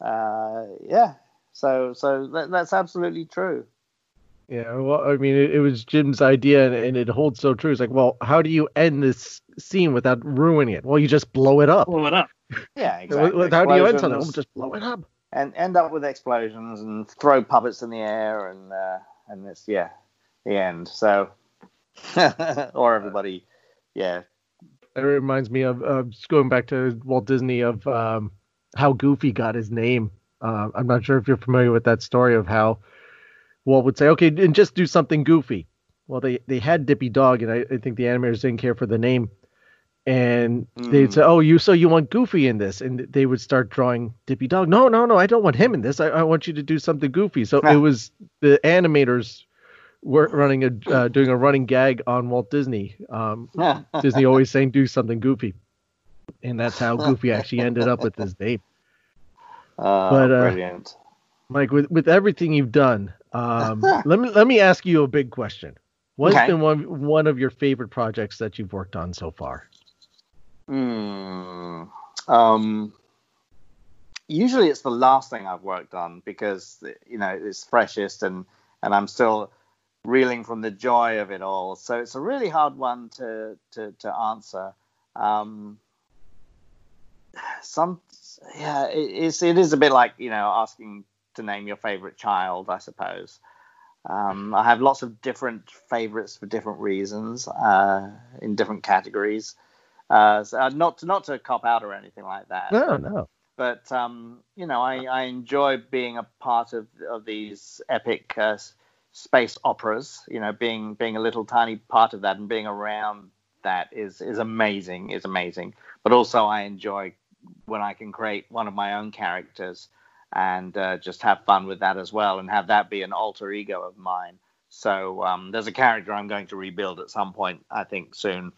Uh, yeah. So so that, that's absolutely true. Yeah, well, I mean, it, it was Jim's idea, and, and it holds so true. It's like, well, how do you end this scene without ruining it? Well, you just blow it up. Blow it up. Yeah, exactly. (laughs) How do you end something? Explosions, Well, just blow it up. and end up with explosions and throw puppets in the air and uh, and it's yeah the end. So (laughs) or everybody, yeah, It reminds me of uh, just going back to Walt Disney of um, how Goofy got his name. Uh, I'm not sure if you're familiar with that story of how Walt would say, "Okay, and just do something goofy." Well, they they had Dippy Dog, and I, I think the animators didn't care for the name, and they'd Mm. say, "Oh, you so you want Goofy in this?" And they would start drawing Dippy Dog. No, no, no, I don't want him in this. I, I want you to do something goofy. So it was the animators were running a uh, doing a running gag on Walt Disney. Um, (laughs) Disney always saying do something goofy, and that's how Goofy actually ended up with his name. uh, (laughs) But, uh, brilliant. Mike, with with everything you've done, um, (laughs) let me let me ask you a big question. What's Okay. been one one of your favorite projects that you've worked on so far? Hmm. Um, usually it's the last thing I've worked on because you know it's freshest and and I'm still reeling from the joy of it all. So it's a really hard one to to to answer. Um, some yeah, it, it's it is a bit like you know asking to name your favorite child, I suppose. Um, I have lots of different favorites for different reasons uh, in different categories. Uh, so uh, not to not to cop out or anything like that. No, no. but um, you know, I, I enjoy being a part of of these epic uh, space operas. You know, being being a little tiny part of that and being around that is is amazing. Is amazing. But also, I enjoy when I can create one of my own characters and uh, just have fun with that as well, and have that be an alter ego of mine. So um, there's a character I'm going to rebuild at some point, I think soon,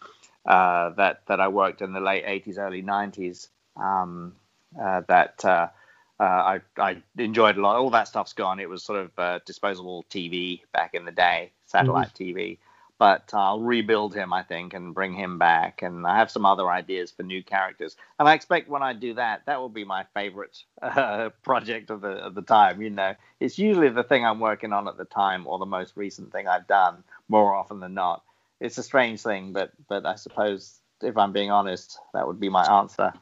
uh, that that I worked in the late 80s, early 90s. Um, uh, that uh, uh, I I enjoyed a lot. All that stuff's gone. It was sort of uh, disposable TV back in the day, satellite TV. But I'll rebuild him, I think, and bring him back. And I have some other ideas for new characters. And I expect when I do that, that will be my favorite (laughs) uh, project of the of the time. You know, it's usually the thing I'm working on at the time, or the most recent thing I've done, more often than not. It's a strange thing, but but I suppose if I'm being honest, that would be my answer.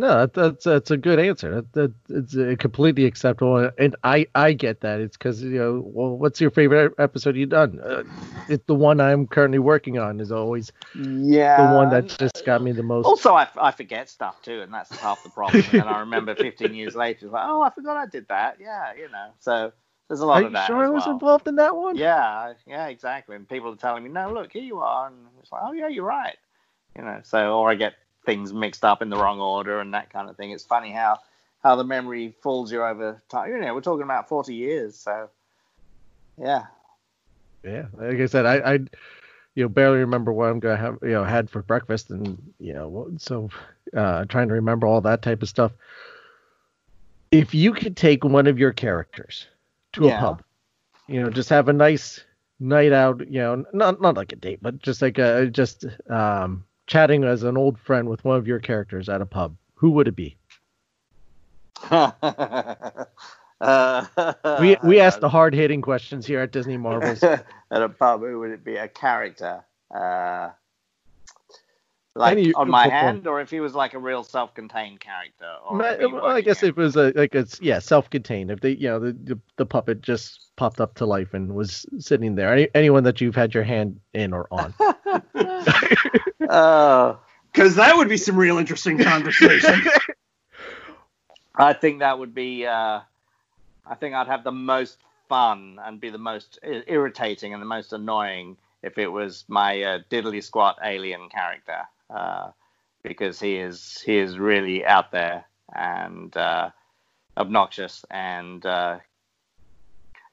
No, that, that's that's a good answer. That, that it's completely acceptable, and I I get that. It's because you know, well, what's your favorite episode you've done? Uh, it's the one I'm currently working on. Is always Yeah. the one that just got me the most. Also, I, I forget stuff too, and that's half the problem. and I remember 15 years later, it's like, oh, I forgot I did that. Yeah, you know. So there's a lot Are of you that. sure I was well. involved in that one? Yeah, yeah, exactly. And people are telling me, no, look, here you are, and it's like, oh yeah, you're right. You know. So, or I get things mixed up in the wrong order and that kind of thing. It's funny how how the memory fools you over time. You know, we're talking about 40 years, so yeah. Yeah, like I said, I, I, you know, barely remember what I'm gonna have, you know, had for breakfast, and you know, so uh, trying to remember all that type of stuff. If you could take one of your characters to a pub, you know, just have a nice night out, you know, not not like a date, but just like a just um, chatting as an old friend with one of your characters at a pub, who would it be? uh, (laughs) We we ask the hard hitting questions here at Disney Marvels. (laughs) at a pub, who would it be? A character, uh, like Any- on my perform- hand, or if he was like a real self-contained character. Or Ma- well, I guess it? it was a like it's yeah self-contained. If they you know the, the the puppet just popped up to life and was sitting there. Any, anyone that you've had your hand in or on. (laughs) (laughs) Oh, Because that would be some real interesting conversation. (laughs) I think that would be. Uh, I think I'd have the most fun and be the most irritating and the most annoying if it was my uh, diddly squat alien character, uh, because he is he is really out there and uh, obnoxious and uh,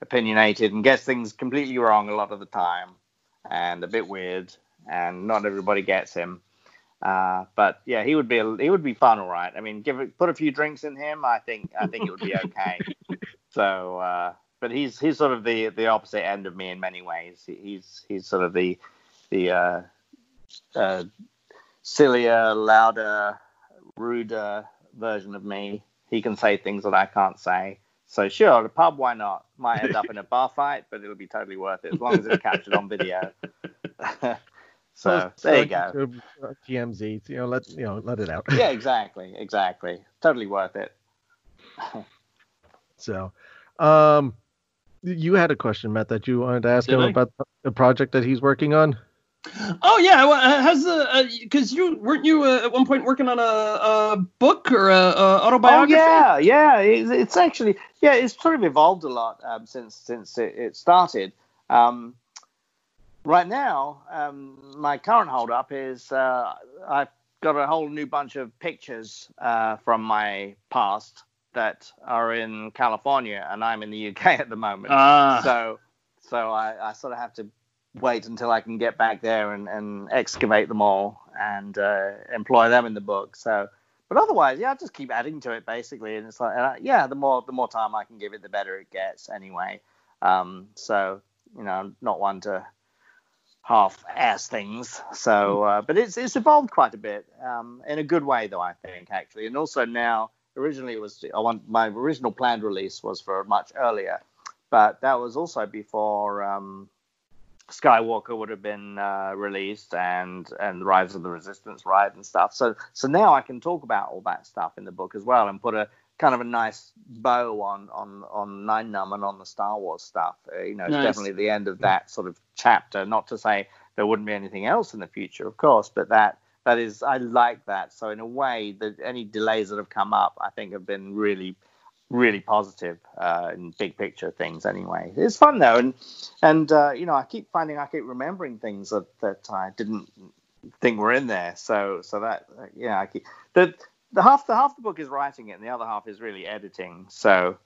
opinionated and gets things completely wrong a lot of the time and a bit weird and not everybody gets him. Uh, but yeah, he would be a, he would be fun, all right. I mean, give it put a few drinks in him, I think I think it would be okay. (laughs) so, uh, but he's he's sort of the the opposite end of me in many ways. He's he's sort of the the uh, uh, sillier, louder, ruder version of me. He can say things that I can't say. So sure, the pub, why not? Might end up in a (laughs) bar fight, but it'll be totally worth it as long as it's captured on video. (laughs) (laughs) so there you go. uh, TMZ, you know, let you know, let it out. Yeah, exactly, exactly. Totally worth it. So, um, you had a question, Matt, that you wanted to ask Did him I? about the project that he's working on. Oh yeah, well, uh, has the because you weren't you uh, at one point working on a, a book or a, a Oh autobiography? yeah, yeah. It's, it's actually yeah, it's sort of evolved a lot um, since since it, it started. Um, right now, um, my current holdup is uh, I've got a whole new bunch of pictures uh, from my past that are in California, and I'm in the UK (laughs) at the moment. Ah, so so I, I sort of have to wait until I can get back there and, and excavate them all and uh, employ them in the book. So, but otherwise, yeah, I just keep adding to it basically, and it's like, yeah, the more the more time I can give it, the better it gets anyway. Um, so you know, I'm not one to half ass things. So, uh, but it's it's evolved quite a bit um, in a good way, though I think actually, and also now. Originally, it was I want my original planned release was for much earlier, but that was also before um, Skywalker would have been uh, released and and Rise of the Resistance, right, and stuff. So so now I can talk about all that stuff in the book as well and put a kind of a nice bow on on on Nien Nunb and on the Star Wars stuff. Uh, you know, it's Nice. definitely the end of that sort of chapter. Not to say there wouldn't be anything else in the future, of course, but that that is I like that. So in a way, that any delays that have come up, I think have been really really positive uh, in big picture things. Anyway, it's fun though, and and uh, you know I keep finding I keep remembering things that that I didn't think were in there. So so that yeah, I keep the the half the half the book is writing it, and the other half is really editing. So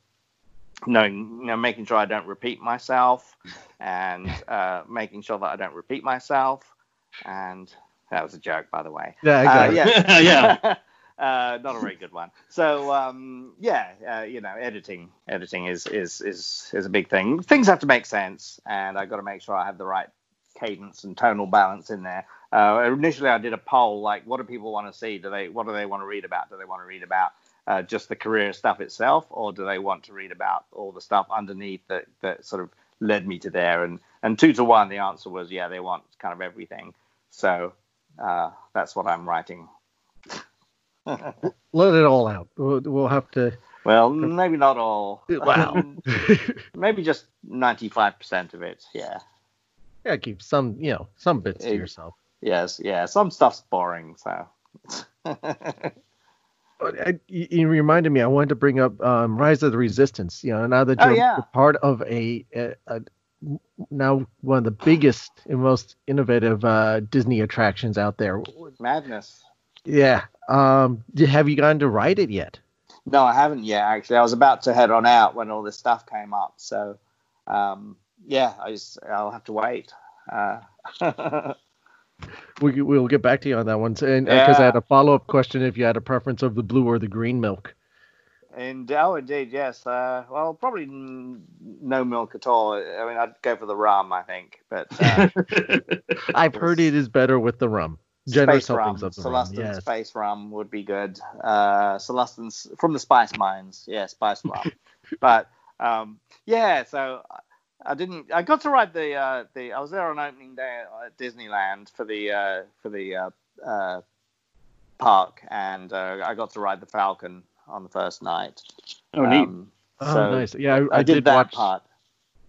knowing you know making sure I don't repeat myself, and uh, making sure that I don't repeat myself, and that was a joke by the way. Yeah, Uh, exactly. yeah. (laughs) yeah. (laughs) uh, not a very good one. So um, yeah, uh, you know, editing editing is is is is a big thing. Things have to make sense, and I got to make sure I have the right cadence and tonal balance in there. Uh, initially, I did a poll like, what do people want to see? Do they what do they want to read about? Do they want to read about uh, just the career stuff itself, or do they want to read about all the stuff underneath that that sort of led me to there? And and two to one, the answer was yeah, they want kind of everything. So uh, that's what I'm writing (laughs) Let it all out. We'll, we'll have to. Well, maybe not all. (laughs) Wow. (laughs) maybe just 95% of it. Yeah. yeah, keep some, you know, some bits to yourself. Yes. Yeah. Some stuff's boring. So. But I, you reminded me. I wanted to bring up um, Rise of the Resistance. You know, now that Oh, you're yeah. part of a, a, a now one of the biggest and most innovative uh, Disney attractions out there. Madness. Yeah. Um. Have you gone to ride it yet? No, I haven't yet. Actually, I was about to head on out when all this stuff came up. So, um, yeah, I just I'll have to wait. Uh, (laughs) We we'll get back to you on that one. And because I had a follow up question, if you had a preference of the blue or the green milk. and oh, indeed, yes. Uh, well, probably n- no milk at all. I mean, I'd go for the rum, I think. But uh, (laughs) I've heard it is better with the rum. Generous space rum, helpings of the rum. Celestin Yes. space rum would be good. Uh, Celestin's from the spice mines, yeah, spice rum. (laughs) but um, yeah, so I didn't. I got to ride the uh, the. I was there on opening day at Disneyland for the uh, for the uh, uh, park, and uh, I got to ride the Falcon on the first night. Oh, neat. Um, Oh, so nice. Yeah, I, I, I did, that watch. part.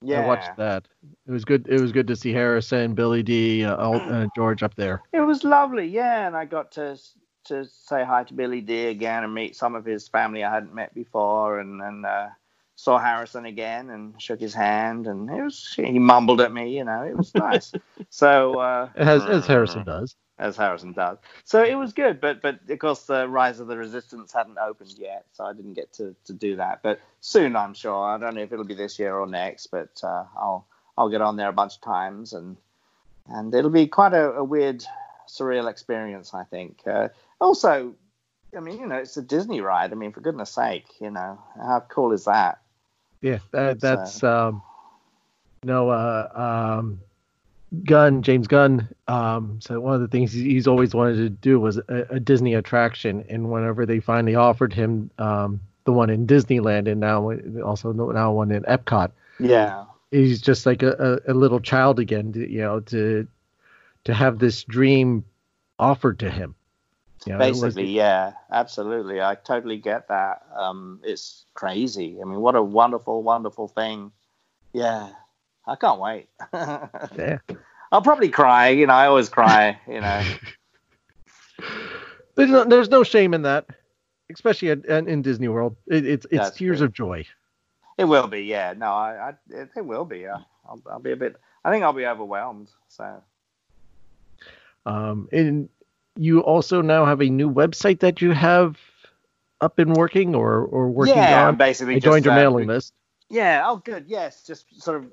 Yeah, I watched that. It was good. It was good to see Harrison, Billy Dee, uh, Al- uh, George up there. It was lovely, yeah, and I got to to say hi to Billy Dee again and meet some of his family I hadn't met before, and and uh, saw Harrison again and shook his hand, and it was he mumbled at me, you know, it was nice. (laughs) so uh, As, as Harrison does. As Harrison does. So it was good, but but of course the Rise of the Resistance hadn't opened yet, so I didn't get to, to do that. But soon, I'm sure. I don't know if it'll be this year or next, but uh, I'll I'll get on there a bunch of times, and and it'll be quite a, a weird, surreal experience, I think. Uh, also, I mean, you know, it's a Disney ride. I mean, for goodness sake, you know, how cool is that? Yeah, that, that's um, no uh, um, Gunn, James Gunn. Um, so one of the things he's always wanted to do was a, a Disney attraction, and whenever they finally offered him um, the one in Disneyland, and now also now one in Epcot, Yeah. he's just like a, a, a little child again. To, you know, to to have this dream offered to him. You know, it was- Basically, yeah, absolutely. I totally get that. Um, it's crazy. I mean, what a wonderful, wonderful thing. Yeah, I can't wait. (laughs) yeah. I'll probably cry. You know, I always cry. You know, (laughs) There's no, there's no shame in that, especially at, at- in Disney World. It, it's it's That's tears true. of joy. it will be. Yeah, no, I, I it, it will be. Yeah, I'll, I'll be a bit. I think I'll be overwhelmed. So Um, and you also now have a new website that you have up and working or or working yeah, on. basically I joined just, your uh, mailing list. Yeah. Oh, good. Yes. Just sort of.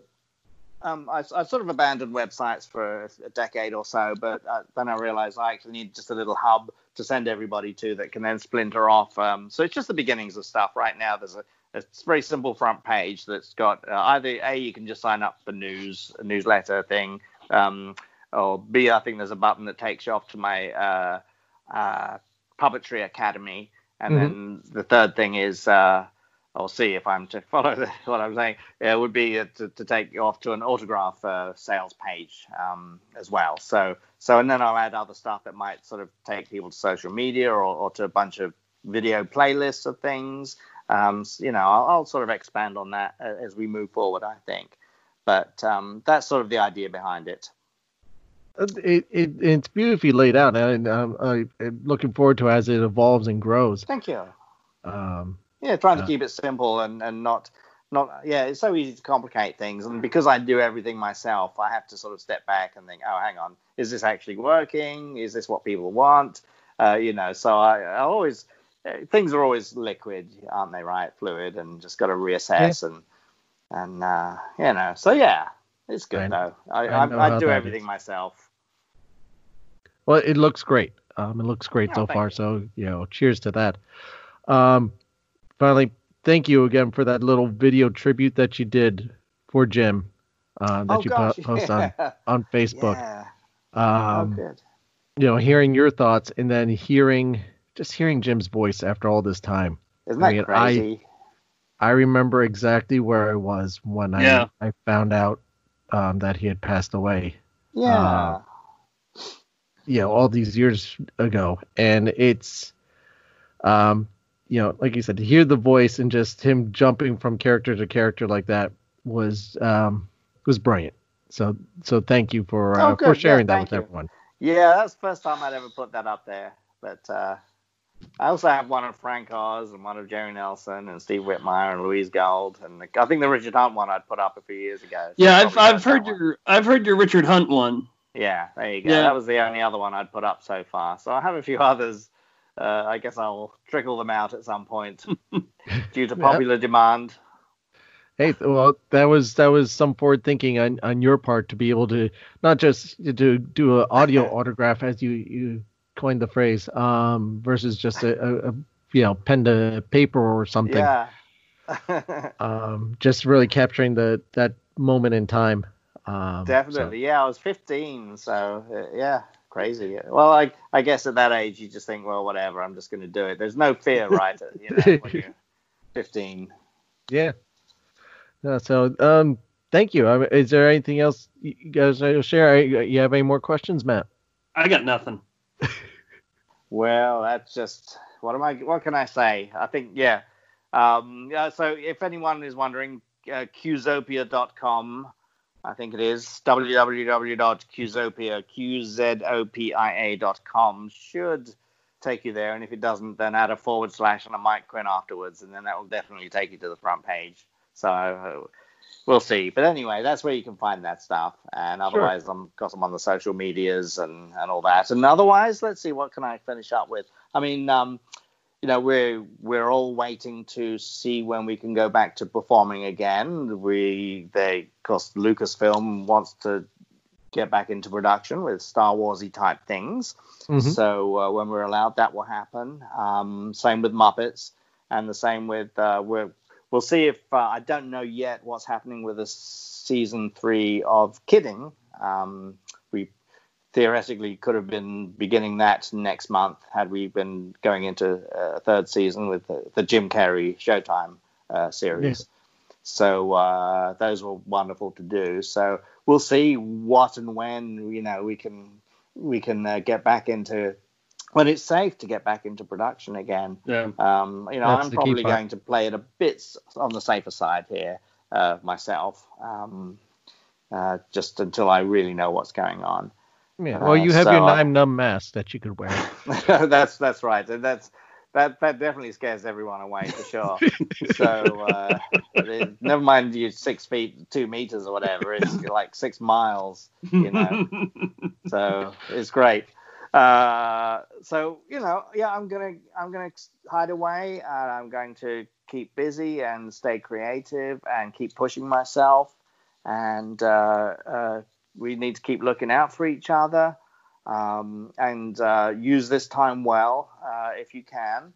Um, I, I sort of abandoned websites for a decade or so, but uh, then I realized I actually need just a little hub to send everybody to that can then splinter off. Um, so it's just the beginnings of stuff. Right now, there's a, a very simple front page that's got uh, either a you can just sign up for news, a newsletter thing, um, or b I think there's a button that takes you off to my uh, uh, puppetry academy, and Mhm. then the third thing is. Uh, I'll see if I'm to (laughs) follow the, what I'm saying. It would be uh, to, to take you off to an autograph uh, sales page um, as well. So, so and then I'll add other stuff that might sort of take people to social media or, or to a bunch of video playlists of things. Um, you know, I'll, I'll sort of expand on that as we move forward. I think, but um, that's sort of the idea behind it. It, it it's beautifully laid out, and um, I, I'm looking forward to as it evolves and grows. Thank you. Um, Yeah, trying to keep it simple and, and not not yeah, it's so easy to complicate things. And because I do everything myself, I have to sort of step back and think, oh, hang on, is this actually working? Is this what people want? Uh, you know, so I, I always uh, things are always liquid, aren't they? Right, fluid, and just got to reassess and and uh, you know, so yeah, it's good I- though. I I I, I, do everything is. myself. Well, it looks great. Um, it looks great Oh, so far. you. So, you know, cheers to that. Um, finally, thank you again for that little video tribute that you did for Jim uh, that oh you gosh, po- post on yeah. (laughs) on Facebook. Yeah. Um, oh, good. You know, hearing your thoughts and then hearing just hearing Jim's voice after all this time. Isn't I that mean, I- crazy? I remember exactly where I was when Yeah. I I found out um, that he had passed away. yeah. uh, you know all these years ago and it's um you know like you said to hear the voice and just him jumping from character to character like that was um was brilliant so so thank you for uh, Oh, good. for Yeah, sharing that with you. everyone Yeah, that's the first time I'd ever put that up there. But uh, I also have one of Frank Oz and one of Jerry Nelson and Steve Whitmire and Louise Gold and I think the Richard Hunt one I'd put up a few years ago. Yeah, I've I've that heard one. your I've heard your Richard Hunt one. Yeah, there you go. Yeah. That was the only other one I'd put up so far. So I have a few others. Uh, I guess I'll trickle them out at some point (laughs) due to popular demand. hey well that was that was some forward thinking on on your part to be able to not just to do an audio autograph as you you coined the phrase um versus just a, a, a you know pen to paper or something Yeah. (laughs) um, just really capturing the that moment in time. Um, so- Definitely, yeah. I was 15, so uh, yeah, crazy. Well, I I guess at that age you just think, well, whatever, I'm just going to do it. There's no fear, right? (laughs) You know, when you're 15. yeah. No, so um, thank you. I Is there anything else you you guys want to share? You have any more questions, Matt? I got nothing. (laughs) Well, that's just what am I? What can I say? I think yeah. Um, yeah. So if anyone is wondering, uh, Qzopia.com, I think it is www.qzopia qzopia.com should take you there, and if it doesn't, then add a forward slash and a Mike Quinn afterwards, and then that will definitely take you to the front page. So. We'll see, but anyway, that's where you can find that stuff. And otherwise, I'm of course I'm on the social medias and, and all that. And otherwise, let's see what can I finish up with. I mean, um, you know, we're we're all waiting to see when we can go back to performing again. We they, of course, Lucasfilm wants to get back into production with Star Warsy type things. Mhm. So uh, when we're allowed, that will happen. Um, same with Muppets, and the same with uh, we're we'll see if uh, I don't know yet what's happening with the season three of Kidding. Um, theoretically could have been beginning that next month had we been going into a third season with the, the Jim Carrey Showtime uh, series. So uh, those were wonderful to do. So we'll see what and when you know we can we can uh, get back into when it's safe to get back into production again. Yeah. Um, you know, That's I'm probably going to play it a bit on the safer side here uh, myself, um, uh, just until I really know what's going on. Yeah. Uh, Well, you have so your I- Nien Nunb mask that you could wear. (laughs) that's that's right, and that's that that definitely scares everyone away for sure. (laughs) so uh, it- never mind you six feet two meters or whatever, it's (laughs) like six miles, you know. so it's great. Uh, so you know, yeah, I'm gonna I'm gonna hide away. And I'm going to keep busy and stay creative and keep pushing myself. And uh, uh, we need to keep looking out for each other um, and uh, use this time well uh, if you can.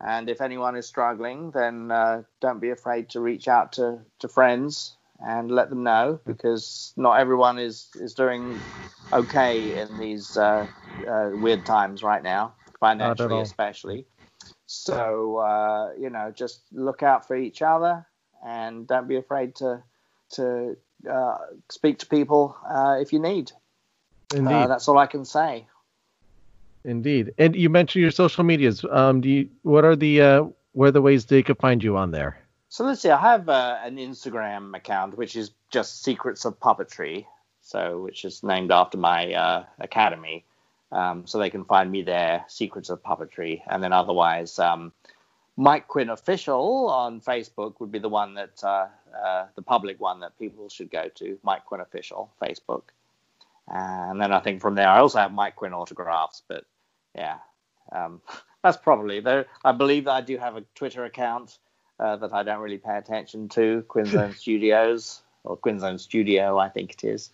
And if anyone is struggling, then uh, don't be afraid to reach out to, to friends and let them know because not everyone is, is doing okay in these uh, uh, weird times right now, financially especially. So, uh, you know, just look out for each other and don't be afraid to, to uh, speak to people uh, if you need. Indeed. Uh, that's all I can say. Indeed. And you mentioned your social medias. Um, do you, what are the uh, what are the ways they could find you on there? So let's see. I have uh, an Instagram account which is just Secrets of Puppetry. so which is named after my uh, academy. Um, so they can find me there, Secrets of Puppetry, and then otherwise, um, Mike Quinn official on Facebook would be the one that uh, uh, the public one that people should go to. Mike Quinn official Facebook, and then I think from there I also have Mike Quinn autographs, but yeah, um, (laughs) that's probably there. I believe that I do have a Twitter account uh, that I don't really pay attention to, Quinzone (laughs) Studios or Quinzone Studio, I think it is.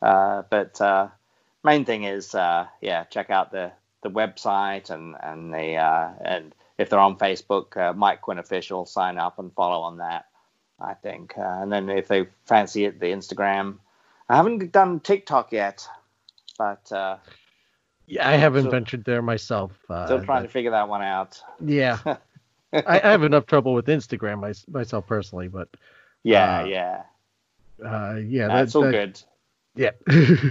Uh, but uh, main thing is, uh, yeah, check out the the website and and the uh, and if they're on Facebook, uh, Mike Quinn official, sign up and follow on that. I think, and then if they fancy it, the Instagram. I haven't done TikTok yet, but yeah, I haven't So- ventured there myself. Uh, still trying to figure that one out. yeah, (laughs) I, I have enough trouble with Instagram my, myself personally, but Yeah, Uh, yeah, uh, yeah, that's that- all that- good. Yeah. (laughs)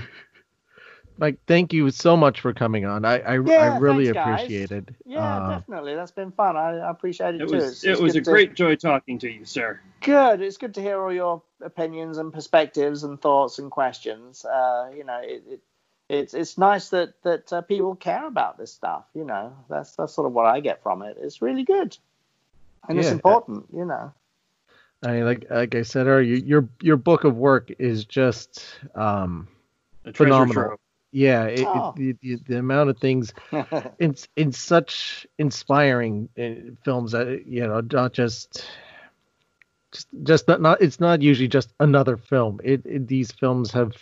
Mike, thank you so much for coming on. I I, I really thanks, appreciate it. Yeah, Uh, definitely. That's been fun. I, I appreciate it, It too. was It's- it it's was a to- great joy talking to you, sir. Good. It's good to hear all your opinions and perspectives and thoughts and questions. Uh, you know, it, it it's it's nice that that uh, people care about this stuff. You know, that's that's sort of what I get from it. It's really good, and it's Yeah. important. You know. I mean, like like I said earlier, your your book of work is just um A phenomenal. trove. Yeah, it, Oh. it, the, the amount of things (laughs) in in such inspiring uh, films that you know not just just just not, not it's not usually just another film. It, it these films have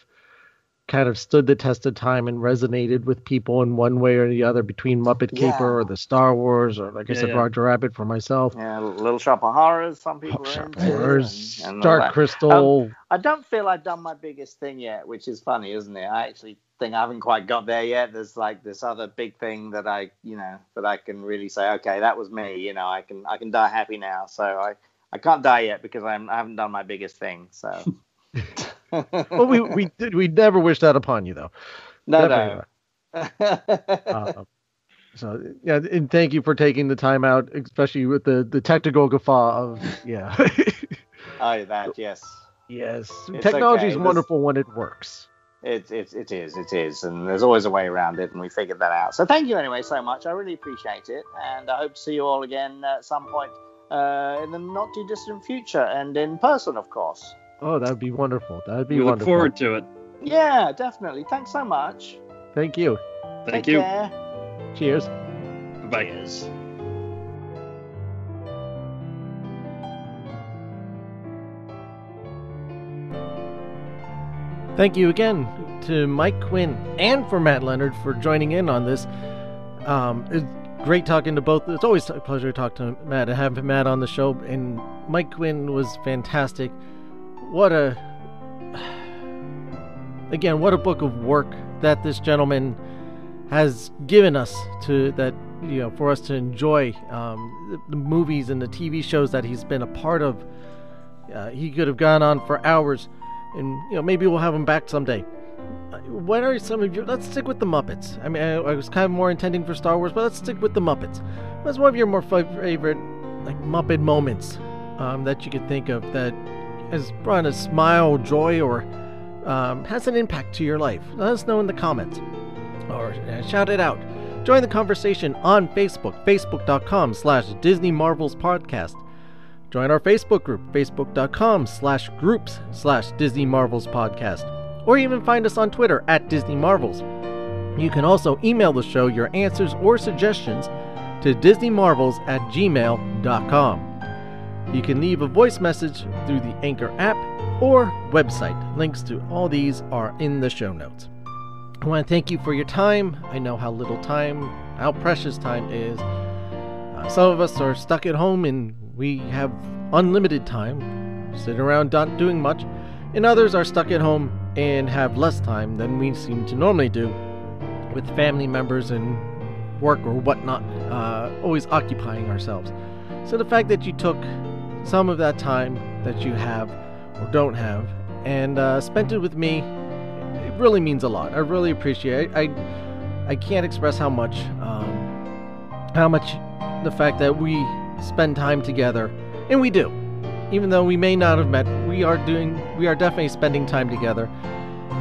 kind of stood the test of time and resonated with people in one way or the other between Muppet Yeah. Caper or the Star Wars or like I said yeah. Roger Rabbit for myself. yeah, Little Shop of Horrors. Some people are Sharp into. Horrors, and- and Dark. Crystal. I don't feel I've done my biggest thing yet, which is funny, isn't it? I actually think I haven't quite got there yet. There's like this other big thing that I, you know, that I can really say, okay, that was me. You know, I can I can die happy now. So I I can't die yet because I'm I haven't done my biggest thing. So (laughs) well, we we did we never wish that upon you though. no Definitely no. (laughs) Uh, so yeah, and thank you for taking the time out, especially with the the technical guffaw of yeah. oh, that yes. yes, It's technology okay. is This- wonderful when it works. It, it, it is, it is, and there's always a way around it, and we figured that out. So thank you anyway so much. I really appreciate it, and I hope to see you all again at some point uh, in the not too distant future, and in person, of course. Oh, that would be wonderful. That would be wonderful. We look forward to it. Yeah, definitely. Thanks so much. Thank you. Thank Take you. care. Cheers. Bye. Cheers. Thank you again to Mike Quinn and for Matt Leonard for joining in on this. Um, it's great talking to both. It's always a pleasure to talk to Matt and have Matt on the show. And Mike Quinn was fantastic. What a again, what a book of work that this gentleman has given us to that you know for us to enjoy um, the, movies and the TV shows that he's been a part of. Uh, he could have gone on for hours, and you know maybe we'll have him back someday. What are some of your? Let's stick with the Muppets. I mean, I, I was kind of more intending for Star Wars, but let's stick with the Muppets. What's one of your more favorite like Muppet moments um, that you could think of that has brought a smile, joy, or um, has an impact to your life? Let us know in the comments or uh, shout it out. Join the conversation on Facebook, facebook.com slash Disney Marvels Podcast. Join our Facebook group, facebook.com slash groups slash Disney Marvels Podcast. Or even find us on Twitter at Disney Marvels. You can also email the show your answers or suggestions to DisneyMarvels at gmail.com. You can leave a voice message through the Anchor app or website. Links to all these are in the show notes. I want to thank you for your time. I know how little time, how precious time is. Uh, some of us are stuck at home and we have unlimited time, sitting around not doing much, and others are stuck at home and have less time than we seem to normally do with family members and work or whatnot, uh, always occupying ourselves. So the fact that you took some of that time that you have or don't have and uh, spent it with me, it really means a lot. I really appreciate it. I, I can't express how much, um, how much the fact that we spend time together, and we do. Even though we may not have met, we are doing, we are definitely spending time together.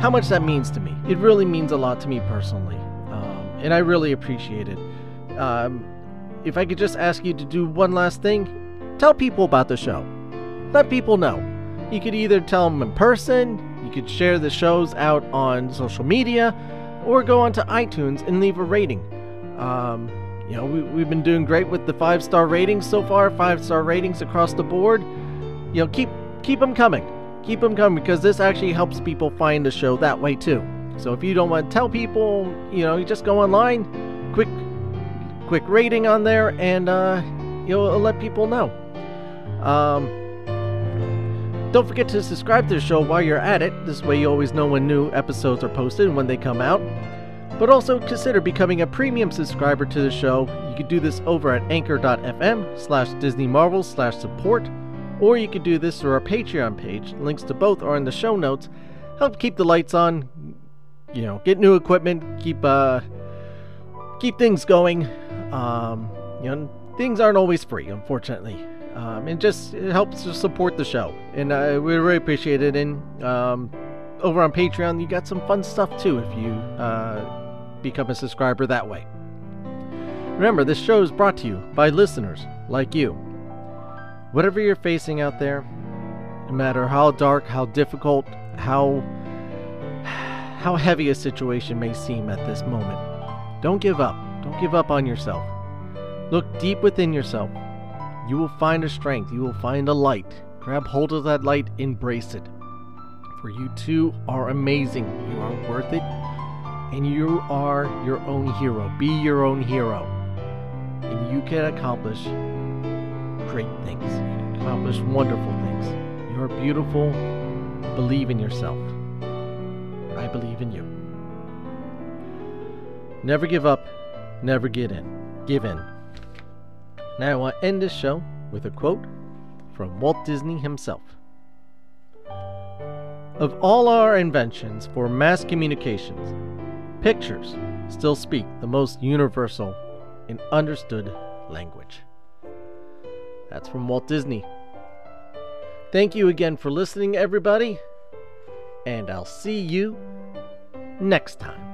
how much that means to me. It really means a lot to me personally, um, and I really appreciate it. Um, if I could just ask you to do one last thing, tell people about the show. Let people know. You could either tell them in person, you could share the shows out on social media, or go onto iTunes and leave a rating. Um, you know, we, we've been doing great with the five star ratings so far, five star ratings across the board. You know, keep keep them coming, keep them coming because this actually helps people find the show that way too. So if you don't want to tell people, you know, you just go online, quick quick rating on there, and uh, you'll let people know. Um, don't forget to subscribe to the show while you're at it. This way, you always know when new episodes are posted and when they come out. But also consider becoming a premium subscriber to the show. You can do this over at anchor.fm slash Disney Marvel slash support, or you can do this through our Patreon page. Links to both are in the show notes. Help keep the lights on, you know, get new equipment, keep uh keep things going. Um, you know, things aren't always free, unfortunately. Um, and just it helps to support the show, and uh, we really appreciate it. And um, over on Patreon, you got some fun stuff too if you uh, become a subscriber that way. Remember, this show is brought to you by listeners like you. Whatever you're facing out there, no matter how dark, how difficult, how how heavy a situation may seem at this moment, don't give up. Don't give up on yourself. Look deep within yourself. You will find a strength. You will find a light. Grab hold of that light, embrace it. For you too are amazing. You are worth it. And you are your own hero. Be your own hero. And you can accomplish great things. Accomplish wonderful things. You are beautiful. Believe in yourself. I believe in you. Never give up. Never get in. Give in. Now I want to end this show with a quote from Walt Disney himself. Of all our inventions for mass communications, pictures still speak the most universal and understood language. That's from Walt Disney. Thank you again for listening, everybody, and I'll see you next time.